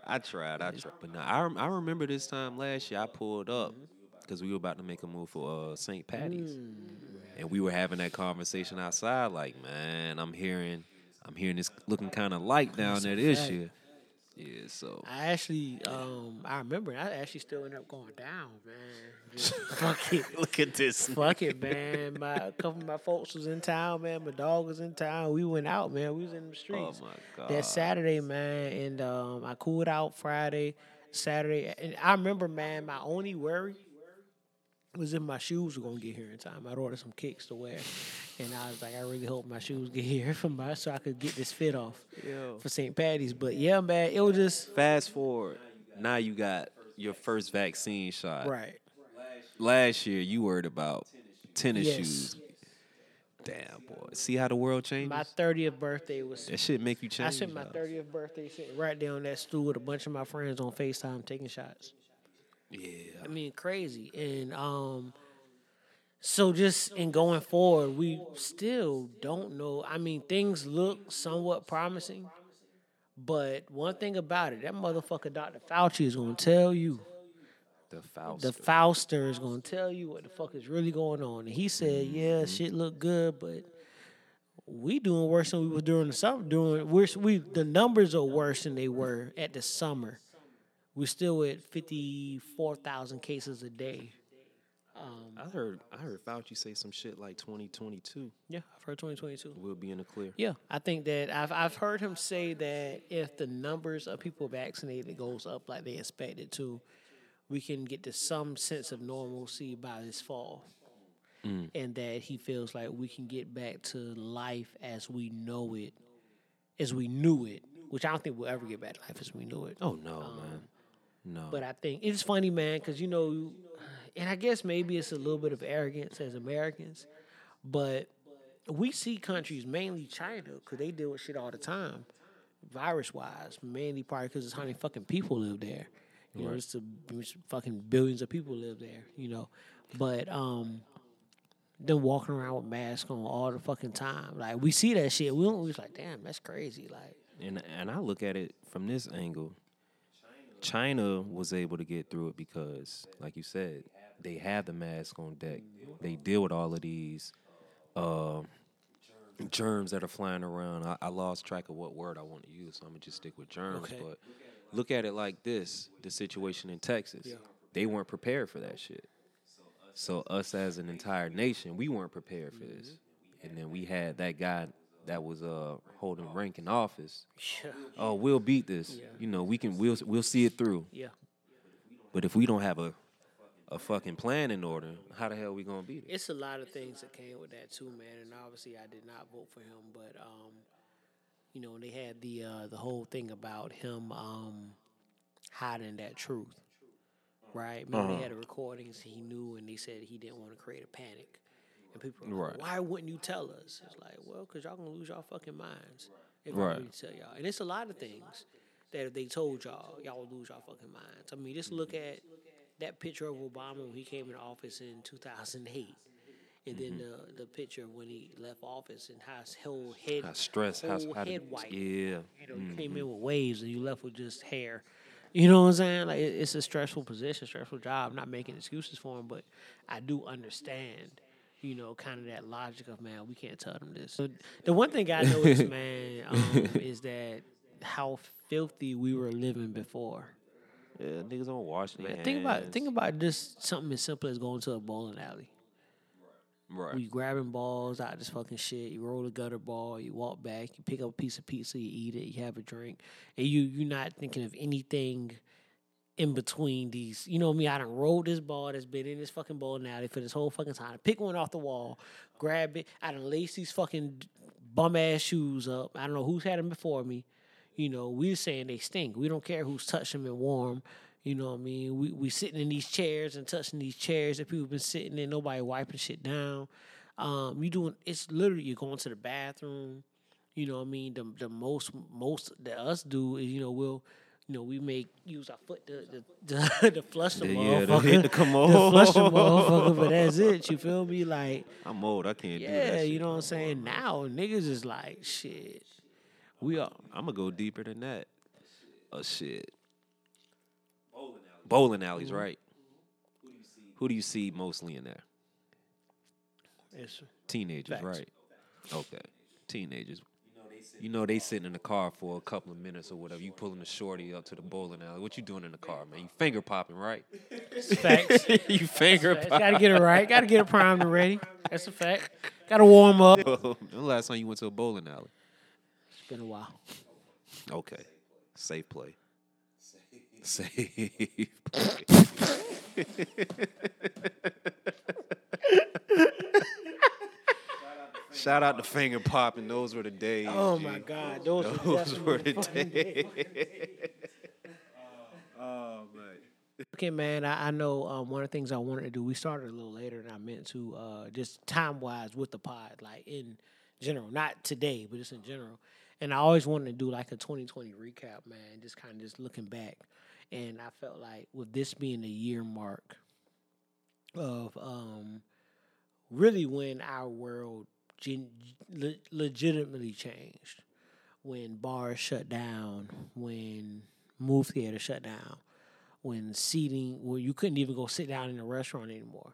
I tried, I tried, but now I, I remember this time last year I pulled up mm-hmm. Because we were about to make a move for uh, St. Patty's, Mm. and we were having that conversation outside. Like, man, I'm hearing, I'm hearing this looking kind of light down there this year. Yeah, so I actually, um, I remember. I actually still ended up going down, man. Fuck it. look at this. Fuck it, man. My a couple of my folks was in town, man. My dog was in town. We went out, man. We was in the Oh streets. my god. that Saturday, man, and um, I cooled out Friday, Saturday, and I remember, man, my only worry was if my shoes were gonna get here in time. I'd order some kicks to wear, and I was like, I really hope my shoes get here for my so I could get this fit off Yo. for St. Patty's. But yeah, man, it was just Fast forward, now you got your first vaccine shot. right. Last year you worried about tennis Yes. shoes. Damn boy, see how the world changes. My thirtieth birthday was. that shit make you change. I spent my thirtieth birthday sitting right there on that stool with a bunch of my friends on Facetime taking shots. Yeah. I mean, crazy. And um, so just in going forward, we still don't know. I mean, things look somewhat promising, but one thing about it, that motherfucker Dr. Fauci is gonna tell you. The Faust. The Fauster is gonna tell you what the fuck is really going on. And he said, "Yeah, shit look good, but we doing worse than we were during the summer. Doing worse. We the numbers are worse than they were at the summer. We're still at fifty four thousand cases a day. Um, I heard I heard Fauci say some shit like 2022 Yeah, I've heard twenty twenty two. we'll be in the clear. Yeah, I think that I've I've heard him say that if the numbers of people vaccinated goes up like they expect it to, we can get to some sense of normalcy by this fall. Mm. And that he feels like we can get back to life as we know it, as we knew it, which I don't think we'll ever get back to life as we knew it. Oh no, um, man. No. But I think it's funny, man, because you know, and I guess maybe it's a little bit of arrogance as Americans, but we see countries, mainly China, because they deal with shit all the time, virus wise, mainly probably because it's how many fucking people live there. You know, it's, a, it's fucking billions of people live there, you know. But um, them walking around with masks on all the fucking time. Like, we see that shit. We don't, we like, damn, that's crazy. Like, and and I look at it from this angle. China was able to get through it because, like you said, they have the mask on deck. They deal with all of these uh, germs that are flying around. I, I lost track of what word I want to use, so I'm gonna just stick with germs. Okay. But look at it like this: the situation in Texas, they weren't prepared for that shit. So us as an entire nation, we weren't prepared for this. And then we had that guy that was uh holding rank in office. yeah, Oh, we'll beat this. You know, we can we'll we'll see it through. yeah. But if we don't have a a fucking plan in order, how the hell are we gonna beat it? It's a lot of things that came with that too, man. And obviously, I did not vote for him, but um, you know, they had the uh, the whole thing about him um, hiding that truth, right? Remember, they had the recordings he knew, and they said he didn't want to create a panic. And people, were like, Right. why wouldn't you tell us? It's like, well, because y'all gonna lose y'all fucking minds if I really tell y'all. And it's a lot of things that if they told y'all, y'all would lose y'all fucking minds. I mean, just look at that picture of Obama when he came into office in 2008. And then the the picture when he left office and how his whole head, How stress, how, head to, white. yeah. You know, came Mm-hmm. in with waves and you left with just hair. You know what I'm saying? Like it, it's a stressful position, stressful job. I'm not making excuses for him, but I do understand. You know, kind of that logic of man, we can't tell them this. So the one thing I noticed, man, um, is that how filthy we were living before. Yeah, niggas don't wash their Man, think about hands. think about just something as simple as going to a bowling alley. Right. Where you grabbing balls out of this fucking shit. You roll a gutter ball. You walk back. You pick up a piece of pizza. You eat it. You have a drink, and you you're not thinking of anything in between these. You know me. I done rolled this ball that's been in this fucking bowling alley for this whole fucking time. I Pick one off the wall, grab it. I done lace these fucking bum ass shoes up. I don't know who's had them before me. You know, we're saying they stink. We don't care who's touched them and warm. You know what I mean? We we sitting in these chairs and touching these chairs that people been sitting in. Nobody wiping shit down. Um, you doing it's literally you're going to the bathroom. You know what I mean? The the most most that us do is you know we'll you know we make use our foot to to, to, to flush the Yeah, yeah, to motherfucker. come to flush the motherfucker, but that's it. You feel me? Like I'm old. I can't do yeah, that. you know what I'm saying? Now niggas is like shit. We are I'm gonna go deeper than that. Oh shit. Bowling alleys, Mm-hmm. right? Who do you see mostly in there? it's, Teenagers, Facts. right? Okay, teenagers. You know they sitting in the car for a couple of minutes or whatever. You pulling the shorty up to the bowling alley. What you doing in the car, man? You finger popping, right? facts. you finger popping. Gotta get it right. Gotta get it primed and ready. That's a fact. Gotta warm up. when the last time you went to a bowling alley? It's been a while. Okay, safe play. Safe play. Shout out to finger popping. Those were the days. Oh G. my God, those, were Those were the days. days. oh man. Okay, man. I, I know um, one of the things I wanted to do. We started a little later than I meant to, uh, just time wise with the pod, like in general, not today, but just in general. And I always wanted to do like a 2020 recap, man. Just kind of just looking back, and I felt like with this being the year mark of um, really when our world gen- le- legitimately changed, when bars shut down, when movie theater shut down, when seating, where you couldn't even go sit down in a restaurant anymore.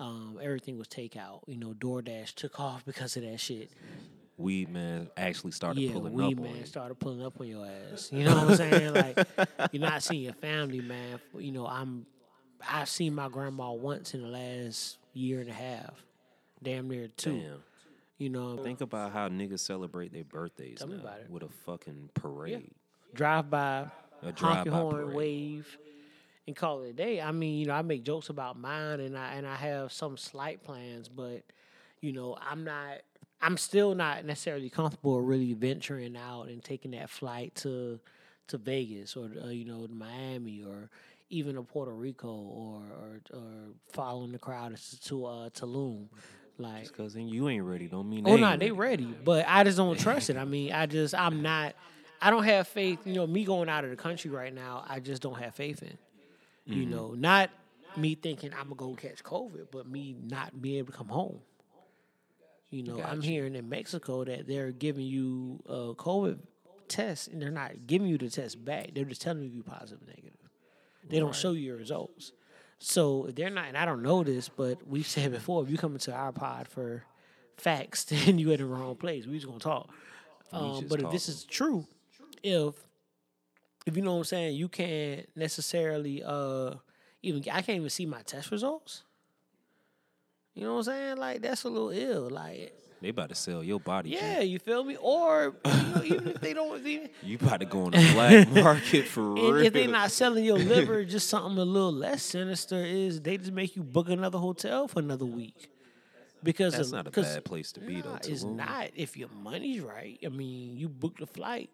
Um, everything was takeout. You know, DoorDash took off because of that shit. Weed man actually started yeah, pulling weed up on man started pulling up on your ass. You know what I'm saying? Like you're not seeing your family, man. You know, I'm. I've seen my grandma once in the last year and a half, damn near two. Damn. You know, Think about how niggas celebrate their birthdays Tell me now about it. with a fucking parade. drive by, A honk drive-by your horn, parade. wave, and call it a day. I mean, you know, I make jokes about mine, and I and I have some slight plans, but you know, I'm not. I'm still not necessarily comfortable really venturing out and taking that flight to to Vegas or uh, you know to Miami or even to Puerto Rico or or, or following the crowd to to uh, Tulum. Like Just cause you ain't ready don't mean Oh no, ain't they ready, but I just don't trust it. I mean, I just I'm not. I don't have faith. You know, me going out of the country right now, I just don't have faith in. You mm-hmm. know, not me thinking I'm gonna go catch COVID, but me not being able to come home. You know, I'm hearing in Mexico that they're giving you a COVID test, and they're not giving you the test back. They're just telling you positive negative. They don't show you your results. So if they're not, and I don't know this, but we've said before, if you come into our pod for facts, then you are in the wrong place. We just gonna talk. Um, but if this is true, if if you know what I'm saying, you can't necessarily uh even I can't even see my test results. You know what I'm saying? Like that's a little ill. Like They about to sell your body. G. yeah, you feel me? Or you know, even if they don't, even, You about to go on the black market for and real. if they're not selling your liver, just something a little less sinister is they just make you book another hotel for another week. Because That's of, not a bad place to be though. Nah, it's Tulum. not if your money's right. I mean, you booked the flight.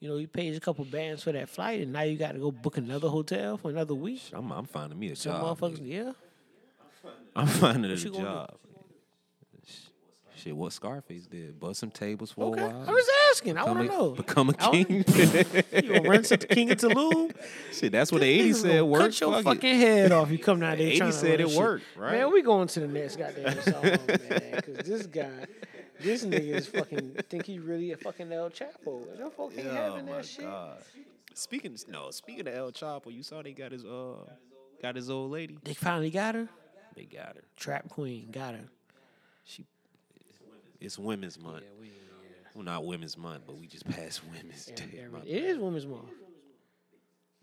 You know, you paid a couple bands for that flight, and now you got to go book another hotel for another week. I'm, I'm finding me a Some job. motherfuckers, yeah. I'm finding it you a job. Shit, what Scarface did? Bust some tables for Okay, a while. I was asking. I want to know. Become a king. You gonna run to the king of Tulum? Shit, that's what the 80 Niggas said gonna worked. Cut your Fuck it. fucking head off. You come down there. 80 said it shit. worked, right? Man, we going to the next goddamn song, man. Because this guy, this nigga is fucking think he really a fucking El Chapo. No folk ain't having that shit. god. Speaking no, speaking of El Chapo, you saw they got his uh got his old lady. They finally got her. They got her. Trap Queen got her. She it's Women's Month. Well, not Women's Month, but we just passed Women's Day. Every- It is Women's Month.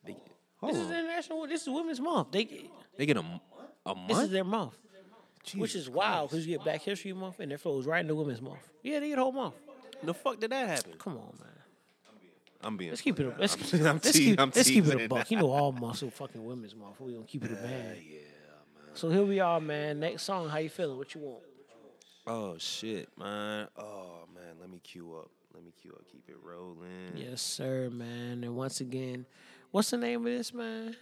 They, hold This is on. international. This is Women's Month. They They get a a month. this is their month, which Jesus is wild because you get Black History Month and it flows right into Women's Month. Yeah, they get a whole month. The fuck did that happen? Come on, man. I'm being. Let's keep it. A, let's, I'm, I'm let's te- keep, I'm let's keep it a buck. You know, all muscle fucking women's month. We gonna keep it a band. So here we are, man. Next song. How you feeling? What you want? Oh shit, man. Oh man, let me cue up. Let me cue up. Keep it rolling. Yes, sir, man. And once again, what's the name of this, man?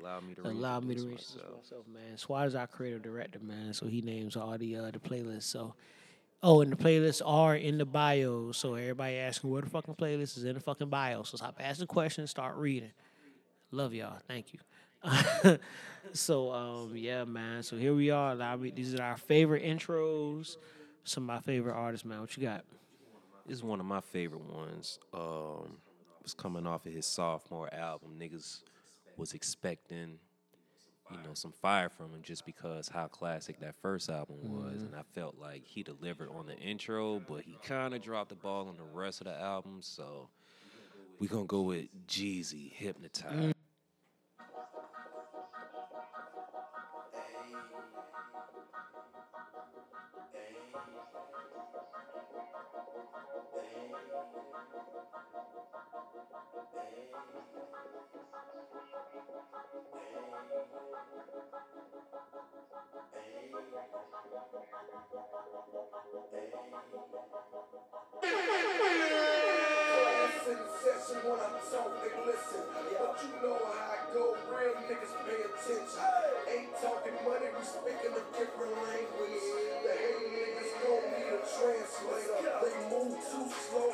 Allow me to Allow me to introduce myself. myself, man. Swad is our creative director, man. So he names all the uh, the playlists. So, oh, and the playlists are in the bio. So everybody asking where the fucking playlist is in the fucking bio. So stop asking questions, start reading. Love y'all. Thank you. so um, yeah, man. So here we are. These are our favorite intros. Some of my favorite artists, man. What you got? This is one of my favorite ones. Um, was coming off of his sophomore album. Niggas was expecting, you know, some fire from him just because how classic that first album was, and I felt like he delivered on the intro, but he kind of dropped the ball on the rest of the album. So we gonna go with Jeezy, Hypnotize. Class when they listen. But you know how I go, real niggas pay attention. Ain't talking money, we speaking a different language. The hate niggas gon' need a translator. They move too slow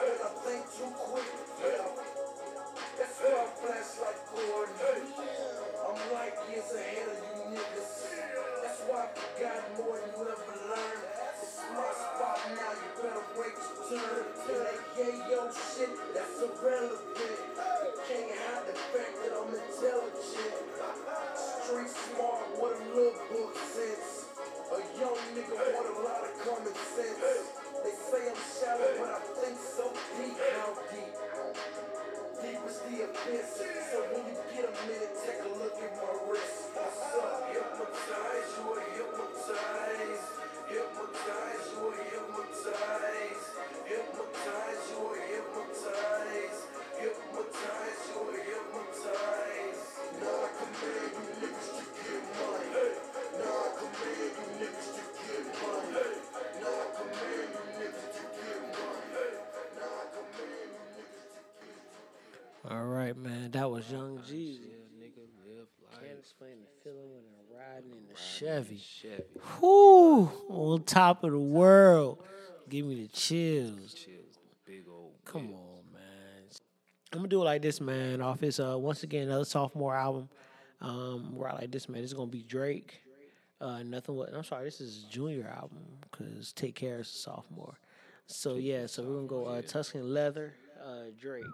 smart with a little book sense. A young nigga with a lot of common sense. They say I'm shallow, but I think so deep. How deep? Deep is the abyss. So when you get a minute, take a look at my wrist. What's up? Hypnotize, you are hypnotized. Hypnotize, you are hypnotized. Hypnotize, explain the feeling when I'm riding in the Chevy. Chevy. Whoo! On top of the world. Give me the chills. Chills, big old. Come on, man. I'm gonna do it like this, man. Off his uh once again another sophomore album. Um, right like this, man. This is gonna be Drake. Uh, nothing. What I'm sorry. This is junior album because Take Care is a sophomore. So yeah. So we're gonna go uh, Tuscan Leather, uh, Drake.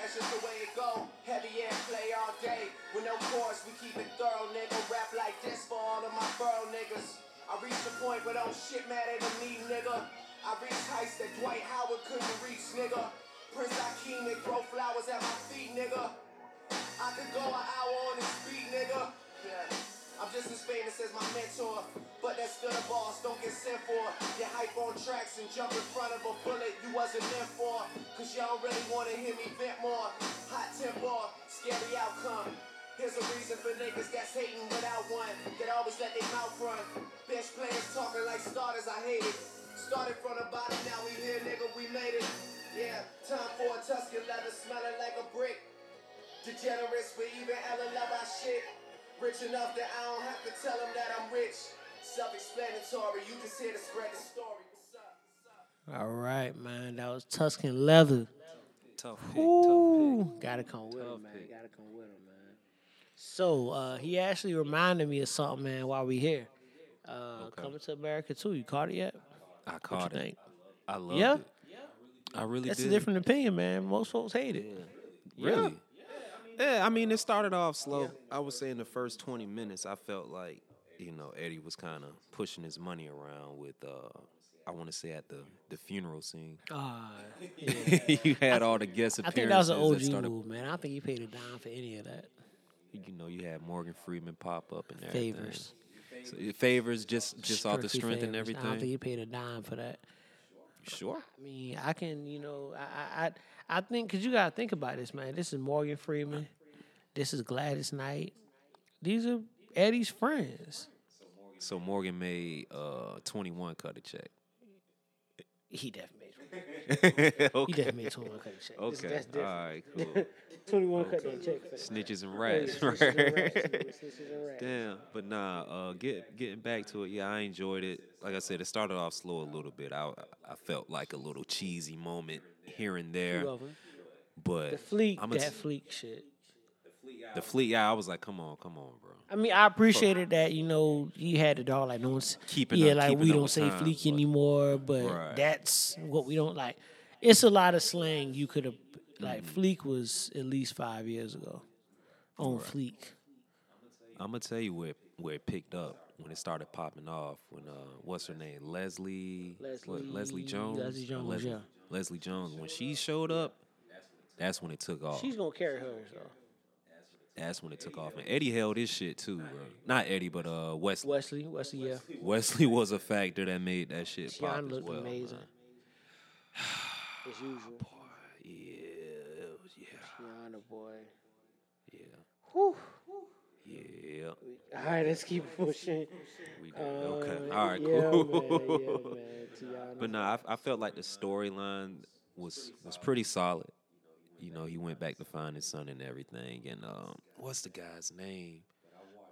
That's just the way it go. Heavy air play all day, with no chorus, we keep it thorough, nigga. Rap like this for all of my borough niggas. I reached the point where don't shit matter to me, nigga. I reached heights that Dwight Howard couldn't reach, nigga. Prince Akeem and grow flowers at my feet, nigga. I could go an hour on this beat, nigga. Yeah. I'm just as famous as my mentor, but that's still a boss, don't get sent for. Get hype on tracks and jump in front of a bullet you wasn't meant for. Cause y'all really wanna hear me vent more. Hot tempo, scary outcome. Here's a reason for niggas that's hating without one. That always let their mouth run. Bench players talking like starters, I hate it. Started from the bottom, now we here, nigga, we made it. Yeah, time for a Tuscan leather smelling like a brick. Degenerates, but even Ellen love our shit. Rich enough that I don't have to tell them that I'm rich. Self-explanatory, you just here to spread the story. What's up? What's up? All right, man. That was Tuscan Leather. Tough pick, tough Ooh, gotta come with Tough him, man. pick. Gotta come with him, man. So uh, he actually reminded me of something, man, while we here. Uh, Okay. Coming to America too. You caught it yet? pick. I What caught you it. think? I love Yeah? it. Yeah, I really That's did. a different opinion, man. Most folks hate it. Really? Yeah, I mean, it started off slow. I would say in the first 20 minutes, I felt like, you know, Eddie was kind of pushing his money around with, uh, I want to say at the, the funeral scene. Ah, you had all the guest I think that was an OG started- move, man. I don't think he paid a dime for any of that. You know, you had Morgan Freeman pop up and everything. Favors. So, favors just just off the Strictly strength and favors. I don't think everything. he paid a dime for that. Sure. I mean, I can, you know, I, I, I, think because you gotta think about this, man. This is Morgan Freeman. This is Gladys Knight. These are Eddie's friends. So Morgan made uh 21 cut a check. He definitely made. He okay. definitely made twenty one cut a check. This- Okay. that's All right. Cool. Twenty one cut that check. Snitches and yeah, rats, right? snitches and rats. Damn, but nah. Uh, get getting back to it. Yeah, I enjoyed it. Like I said, it started off slow a little bit. I I felt like a little cheesy moment here and there, Two of 'em. but The fleek, I'm that a, fleek shit. the fleet. Yeah, I was like, come on, come on, bro. I mean, I appreciated that. You know, he had it all. like no one's Keeping Yeah, up- like keeping we don't say times, fleek but- anymore, but Right. that's what we don't like. It's a lot of slang you could have like. Mm-hmm. Fleek was at least five years ago on fleek. I'm gonna tell you where where it picked up when it started popping off. When uh, what's her name? Leslie. what, Leslie Leslie- Jones. Leslie Jones, Leslie, yeah. Leslie Jones. When she showed up, that's when it took off. She's gonna carry hers though. That's when it took off. And Eddie held his shit too, bro. Not Eddie, but uh Wesley. Wesley, Wesley, yeah. Wesley was a factor that made that shit pop Teyana as looked well. amazing man. as usual. Yeah, it was- yeah, Teyana boy. yeah, Whew. Yeah. All right, let's keep pushing. We did. okay. Uh, All right. yeah, Cool. Man, yeah, man. Teyana. But nah, I, I felt like the storyline was was pretty solid. You know, he went back to find his son and everything. And um, what's the guy's name?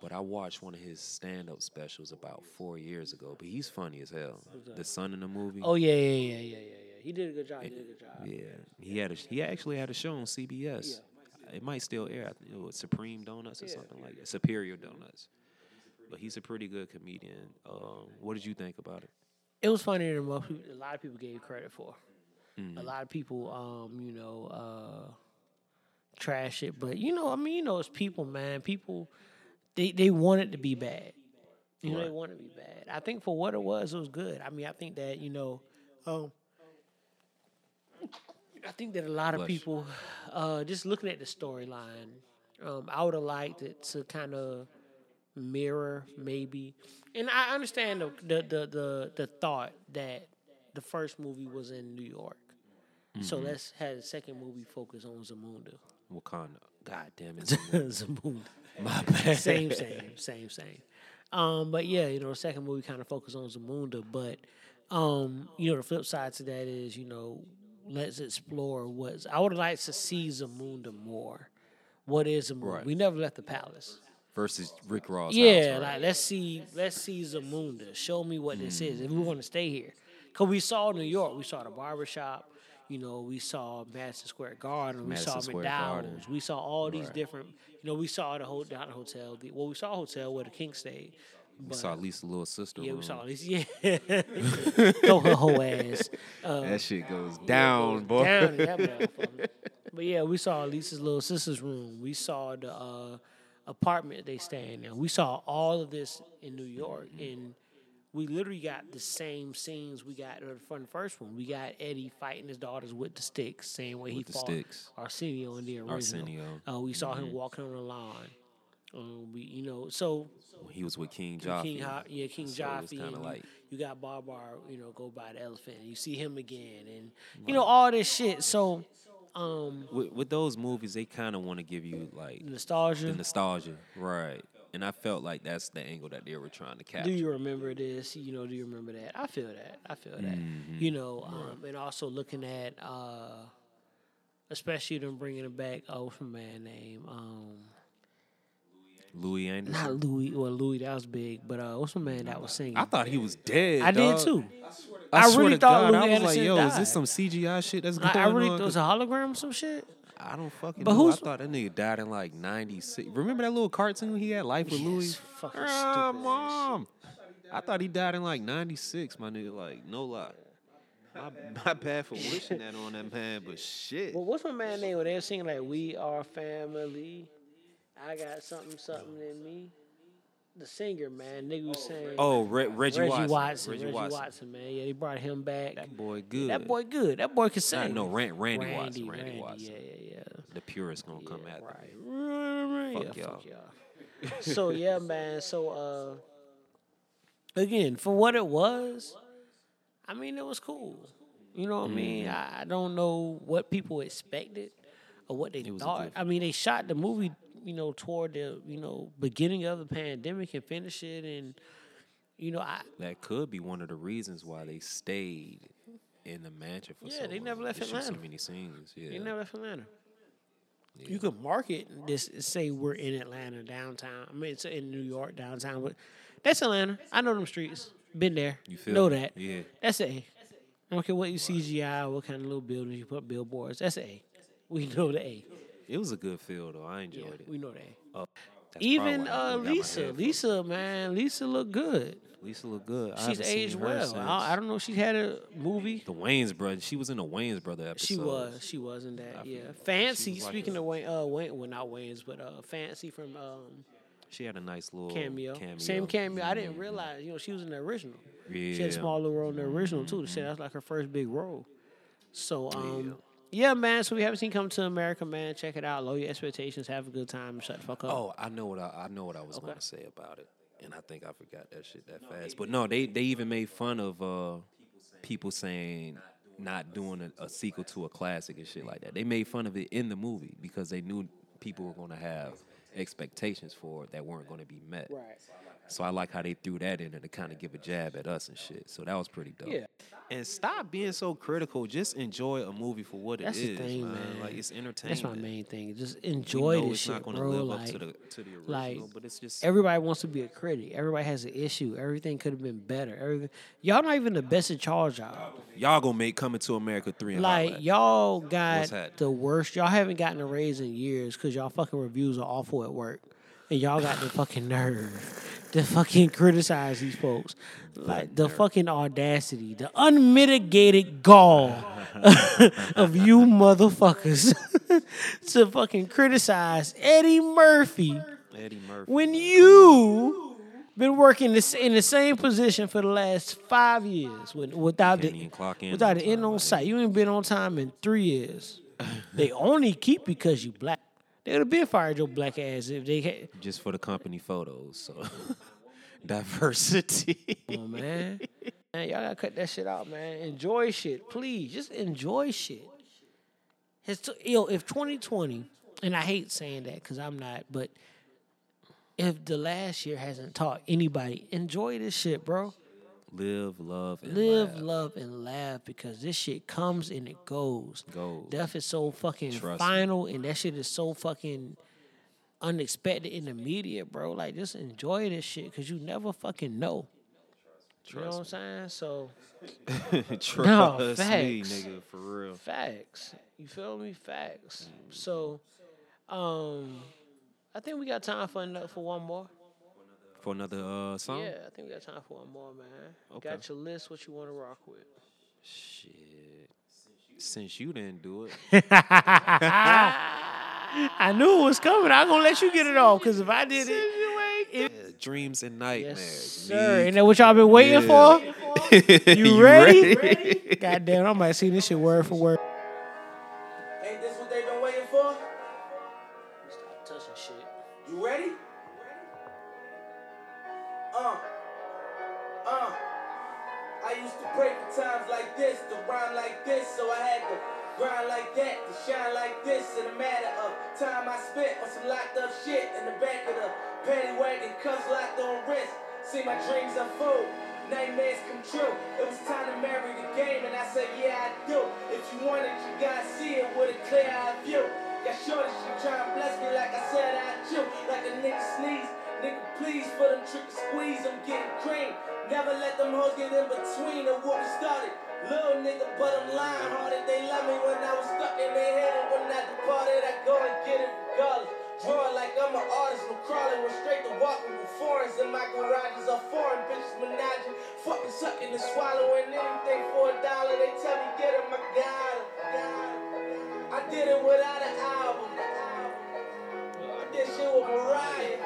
But I watched one of his stand up specials about four years ago. But he's funny as hell. The son in the movie. Oh yeah, yeah, yeah, yeah, yeah, yeah. He did a good job. He did a good job. Yeah, he had a he actually had a show on CBS. It might still air. I think it was Supreme Donuts or something like that. Superior Donuts. But he's a pretty good comedian. Um, what did you think about it? It was funnier than most people, a lot of people gave credit for. Mm-hmm. A lot of people, um, you know, uh, trash it, but you know, I mean, you know, it's people, man. People, they they want it to be bad. You know, they Right. want it to be bad. I think for what it was, it was good. I mean, I think that you know, um, I think that a lot of people, uh, just looking at the storyline, um, I would have liked it to kind of mirror maybe and i understand the, the the the the thought that the first movie was in new york so Mm-hmm. let's have the second movie focus on zamunda Wakanda. God damn it. zamunda My bad. same same same same um but yeah you know the second movie kind of focused on zamunda but um you know the flip side to that is you know let's explore what's i would like to see zamunda more what is zamunda Right. we never left the palace Versus Rick Ross. Yeah, house, right? like let's see, let's see Zamunda. Show me what this is. If Mm. we want to stay here, cause we saw New York, we saw the barbershop, you know, we saw Madison Square Garden, we saw Square McDowell's, Garden. we saw all these Right. different, you know, we saw the whole the hotel. The, well, we saw a hotel where the king stayed. We But, saw Lisa little sister. yeah, we saw these. Yeah, go her whole ass. Uh, That shit goes down, boy. down. But yeah, we saw Lisa's little sister's room. We saw the uh, apartment they stay in. And we saw all of this in New York, Mm-hmm. and we literally got the same scenes we got uh, from the first one. We got Eddie fighting his daughters with the sticks, same way he With the fought sticks. Arsenio in the original. Arsenio. Uh, we saw Mm-hmm. him walking on the lawn. Um, we, you know, so He was with King Joffrey. King, Ho- yeah, King So kinda and you- like- you, got Babar, you know, go by the elephant, and you see him again, and you know all this shit. So, um, With, with those movies, they kind of want to give you like nostalgia. the nostalgia, right? And I felt like that's the angle that they were trying to capture. Do you remember this? You know, do you remember that? I feel that. I feel that. Mm-hmm. You know, um, and also looking at, uh, especially them bringing it back. Oh, my man name? Um, Louie Anderson. not Louie. Well, Louie that was big, but uh, what's the man that was singing? I thought he was dead. I did too. I, I really thought God, Louie I was like, Anderson "Yo, is this some CGI shit that's going I, I really on?" thought it was a hologram or some shit. I don't fucking But know. who's- I thought that nigga died in like '96. Remember that little cartoon he had, Life with Yes, Louie? fucking Ah, stupid mom. I thought he died in like '96, my nigga. Like, no lie. My, my bad for wishing that on that man, but shit. Well, what's my man name? Where they were singing like "We Are Family." I got something, something in me. The singer, man, nigga was saying. Oh, Re- Reggie, Reggie Watson. Watson. Reggie, Reggie Watson. Watson. man. Yeah, they brought him back. That boy good. That boy good. That boy can Nah, sing. no, Ran- Randy, Randy, Watson. Randy, Randy, Watson. Yeah, yeah, yeah. The purist gonna come yeah, at right. Fuck yeah, y'all. fuck y'all. so yeah, man. So uh, again, for what it was, I mean, it was cool. You know what I mean? Mm-hmm. I, I don't know what people expected or what they thought. I mean, they shot the movie, you know, toward the you know beginning of the pandemic and finish it, and you know, I That could be one of the reasons why they stayed in the mansion for Yeah, so they never left They shoot so many scenes. Yeah. they never left Atlanta. You could market this, say we're in Atlanta downtown. I mean, it's in New York downtown, but that's Atlanta. I know them streets. Been there. You feel know that. Yeah. That's A. I don't care what you CGI, what kind of little buildings you put billboards. That's A. We know the A. It was a good feel though. I enjoyed Yeah, it. we know that. Oh, Even probably why I uh, Lisa. Lisa, man, Lisa looked good. Lisa looked good. She's aged her well. I, I don't know. if She had a movie. The Wayans brother. She was in the Wayans brother episode. She was. She was in that. I Yeah. Fancy. Like speaking of Wayne, uh, Wayne, well not Wayne's, but uh, Fancy from um, She had a nice little cameo. cameo. Same cameo. I didn't realize. You know, she was in the original. Yeah. She had a small little role in the original too. She that's like her first big role. So um, yeah. man. So we haven't seen Come to America, man. Check it out. Lower your expectations. Have a good time. Shut the fuck up. Oh, I know what I, I know what I was gonna say about it, and I think I forgot that shit that fast. But no, they they even made fun of uh, people saying not doing a, a sequel to a classic and shit like that. They made fun of it in the movie because they knew people were gonna have expectations for that weren't gonna be met. Right. So I like how they threw that in there to kind of give a jab at us and shit. So that was pretty dope. Yeah. And stop being so critical. Just enjoy a movie for what That's it the thing, man. man. Like it's entertainment. That's my main thing. Just We enjoy know this it's shit, not gonna bro. live like, up to the to the original, like, but it's just Everybody wants to be a critic. Everybody has an issue. Everything could have been better. Everything. Y'all not even the best at y'all y'all gonna make Coming to America three and Like y'all got the worst. Y'all haven't gotten a raise in years because y'all fucking reviews are awful at work, and y'all got the fucking nerve to fucking criticize these folks. Like the fucking audacity, the unmitigated gall of you motherfuckers to fucking criticize Eddie Murphy Eddie Murphy. when you been working this in the same position for the last five years with, without Can't the clock in without on the end on site. You ain't been on time in three years. they only keep because you black. They would have been fired your black ass if they had. just for the company photos. So diversity. On, man. man, y'all gotta cut that shit out, man. Enjoy shit, please. Just enjoy shit. It's t- yo, if 2020, and I hate saying that because I'm not, but if the last year hasn't taught anybody, enjoy this shit, bro. Live, love, and Live, laugh. love, and laugh because this shit comes and it goes. Goes. Death is so fucking Trust me. final, and that shit is so fucking unexpected in the media, bro. Like, just enjoy this shit because you never fucking know. you know what I'm saying? So, Trust No, me, nigga, for real. facts. You feel me? Facts. So, um, I think we got time for for one more. For another uh, song. Yeah, I think we got time for one more, man. Okay. Got your list. What you want to rock with? Shit. Since you didn't do it, I knew it was coming. I'm gonna let you get it off because if I did it, It- Dreams and nightmares. yes, Me sir. Ain't that what y'all been waiting Yeah. for? You ready? God damn, I might see this shit word for word. Cuffs locked on wrist. See my dreams unfold, nightmares come true. It was time to marry the game, and I said, yeah, I do. If you want it, you gotta see it with a clear eye view. Got shorty, she tryna bless me like I said I do. Like a nigga sneeze, nigga please for them tricky squeeze, I'm getting cream. Never let them hoes get in between of what we started. Little nigga, but I'm lying hearted. They love me when I was stuck in their head, when I departed, I go and get it regardless. Draw like I'm an artist, I'm crawling, went straight to walking with foreigns in my garages are foreign bitches menaging, fucking sucking and swallowing anything for a dollar. They tell me get him, I got him. I did it without an album. I did shit with Mariah.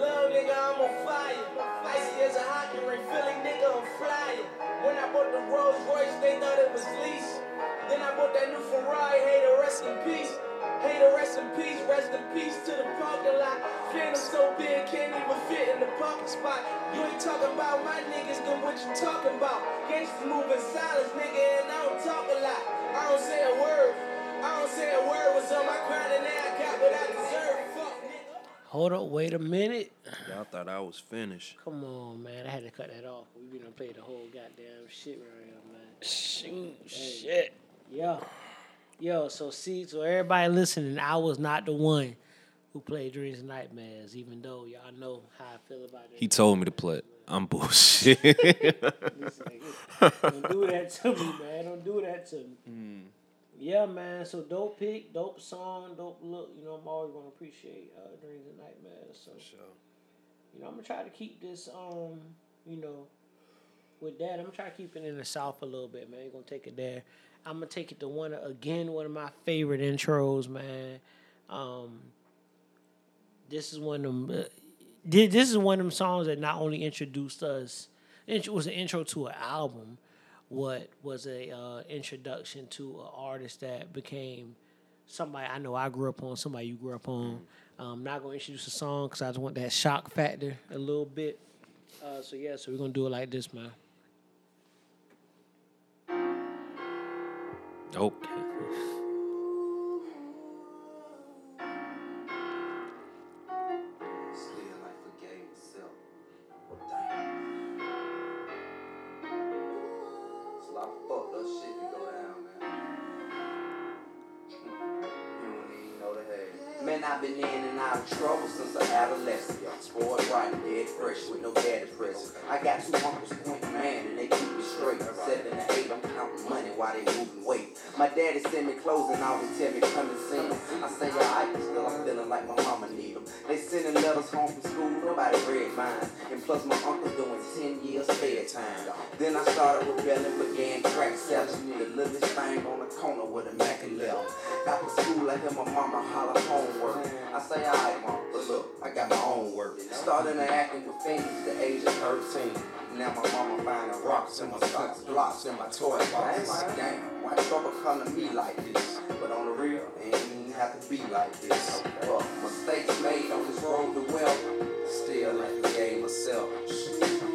Love nigga, I'm on fire. Icy as a hockey ring, Philly nigga, I'm flying. When I bought the Rolls Royce, they thought it was lease. Then I bought that new Ferrari, hey, the rest in peace. Hey, the rest in peace, rest in peace to the parking lot. Phantom so big, can't even fit in the parking spot. You ain't talking about my niggas, then what you talking about? Gangsters moving silence, nigga, and I don't talk a lot. I don't say a word. I don't say a word. Was on my grind and now I got what I deserve. Fuck, nigga. Hold up, wait a minute. Y'all thought I was finished. Come on, man. I had to cut that off. We been play the whole goddamn shit right here, man. Shoot, shit. Yo, yo. So see, so everybody listening, I was not the one who played Dreams and Nightmares, even though y'all know how I feel about it. He told me to play. it. I'm bullshit. Don't do that to me, man. Don't do that to me. Yeah, man. So dope pick, dope song, dope look. You know, I'm always gonna appreciate uh, Dreams and Nightmares. So, you know, I'm gonna try to keep this, um, you know, with that. I'm gonna try to keep it in the south a little bit, man. You're gonna take it there. I'm gonna take it to one of- again, one of my favorite intros, man. Um, this is one of them. Uh, this is one of them songs that not only introduced us. It was an intro to an album. What was a uh, introduction to an artist that became somebody I know I grew up on, somebody you grew up on. Um, not gonna introduce a song because I just want that shock factor a little bit. Uh, so yeah, so we're gonna do it like this, man. Okay. Then I started rebelling, began crack selling. The littlest thing on the corner with a Mac and left. After school, I hear my mama holler homework. I say, alright, mom, but look, I got my own work. Started acting with things at the age of 13. Now my mama finding rocks in my socks, blocks in my toy box. Damn, why trouble come to me like this? But on the real, it ain't even have to be like this. But mistakes made on this road to wealth, still ain't forgave myself.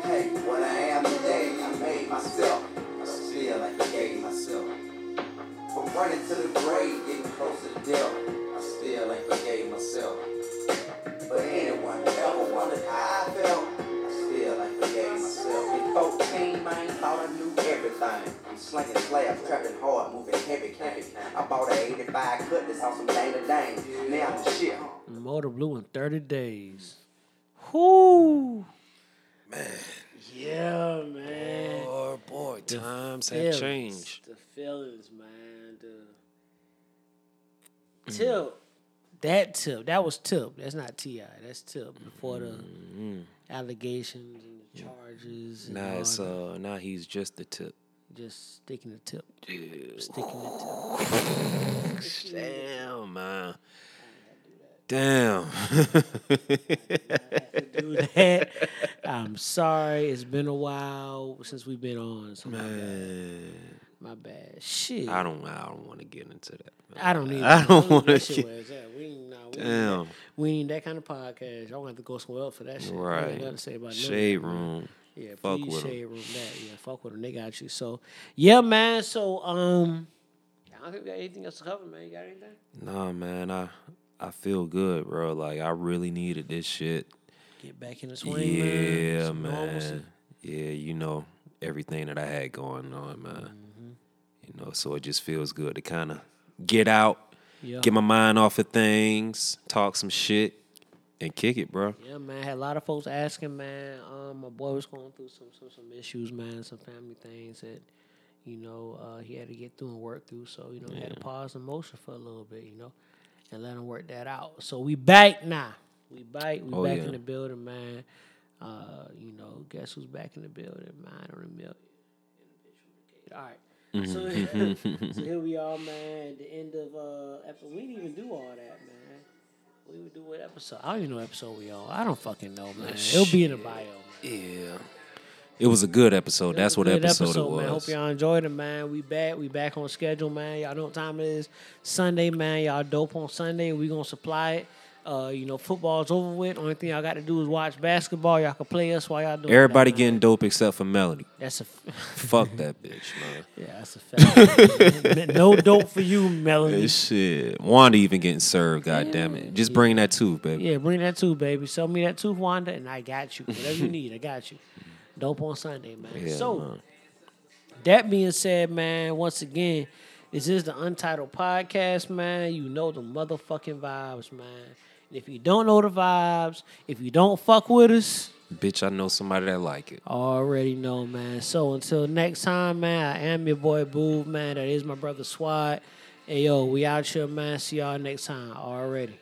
Hey, what I am today, I made myself. I still ain't forgave myself. From running to the grave, getting close to death, I still ain't forgave myself. But anyone ever wondered how I felt, I still ain't forgave myself. 14, man, thought I knew everything. I'm slinging slabs, trapping hard, moving heavy cane. I bought an 85 cutlass on some Dana Dane. Now I'm the shit. Motor Blue in 30 days. Whoo! Man. Yeah, man. Boy, boy, times have changed. The feelings, man. The tip. That tip. That was tip. That's not Ti. That's tip before the mm-hmm. allegations and the charges. It's that. uh now he's just the tip. just sticking the tip. Dude. Sticking the tip. Damn man. Damn. do that. I'm sorry. It's been a while since we've been on. So. Man, My bad. Shit. I don't. I don't want to get into that. man. I don't need. I don't want to shit get. We ain't, nah, we ain't Damn. that- we ain't that kind of podcast. Y'all gonna have to go somewhere else for that shit. We ain't Right. nothing to say about Shade man. room. Yeah, Fuck please with shade room that. Yeah, fuck with them. They got you. So yeah, man. So um, I don't think we got anything else to cover, man. You got anything? Nah, man. I I feel good, bro. Like I really needed this shit. Get back in the swing, man. Yeah, Some man. Yeah, you know everything that I had going on, man. Mm-hmm. You know, so it just feels good to kind of get out, Yeah. get my mind off of things, talk some shit, and kick it, bro. Yeah, man. I Had a lot of folks asking, man. Um, my boy was going through some some some issues, man. Some family things that, you know, uh, he had to get through and work through. So you know, he had to pause the motion for a little bit, you know, and let him work that out. So we back now. We back. We Oh, back yeah. in the building, man. Uh, you know, guess who's back in the building? Mine on the mill. All right. So, so here we are, man. At the end of uh, episode. We didn't even do all that, man. We would do what episode? I don't even know what episode we on. I don't fucking know, man. It'll be in the bio, man. Yeah. It was a good episode. That's what Good episode, it was. man. Hope y'all enjoyed it, man. We back. We back on schedule, man. Y'all know what time it is. Sunday, man. Y'all dope on Sunday. We gonna supply it. Uh, you know, football's over with. Only thing y'all got to do is watch basketball. Y'all can play us while y'all doing Everybody that, man. getting dope except for Melody. That's a Fuck that bitch, man. yeah, that's a fact. no dope for you, Melanie. This shit. Wanda even getting served, god damn it. Just bring that tooth, baby. Yeah, bring that tooth, baby. Sell me that tooth, Wanda, and I got you. Whatever you need, I got you. Dope on Sunday, man. Yeah, so, man. that being said, man, once again, this is the Untitled Podcast, man. You know the motherfucking vibes, man. And if you don't know the vibes, if you don't fuck with us, Bitch, I know somebody that like it. already know, man. So until next time, man, I am your boy Boo, man. That is my brother Swad. Hey, yo, we out here, man. See y'all next time. Already.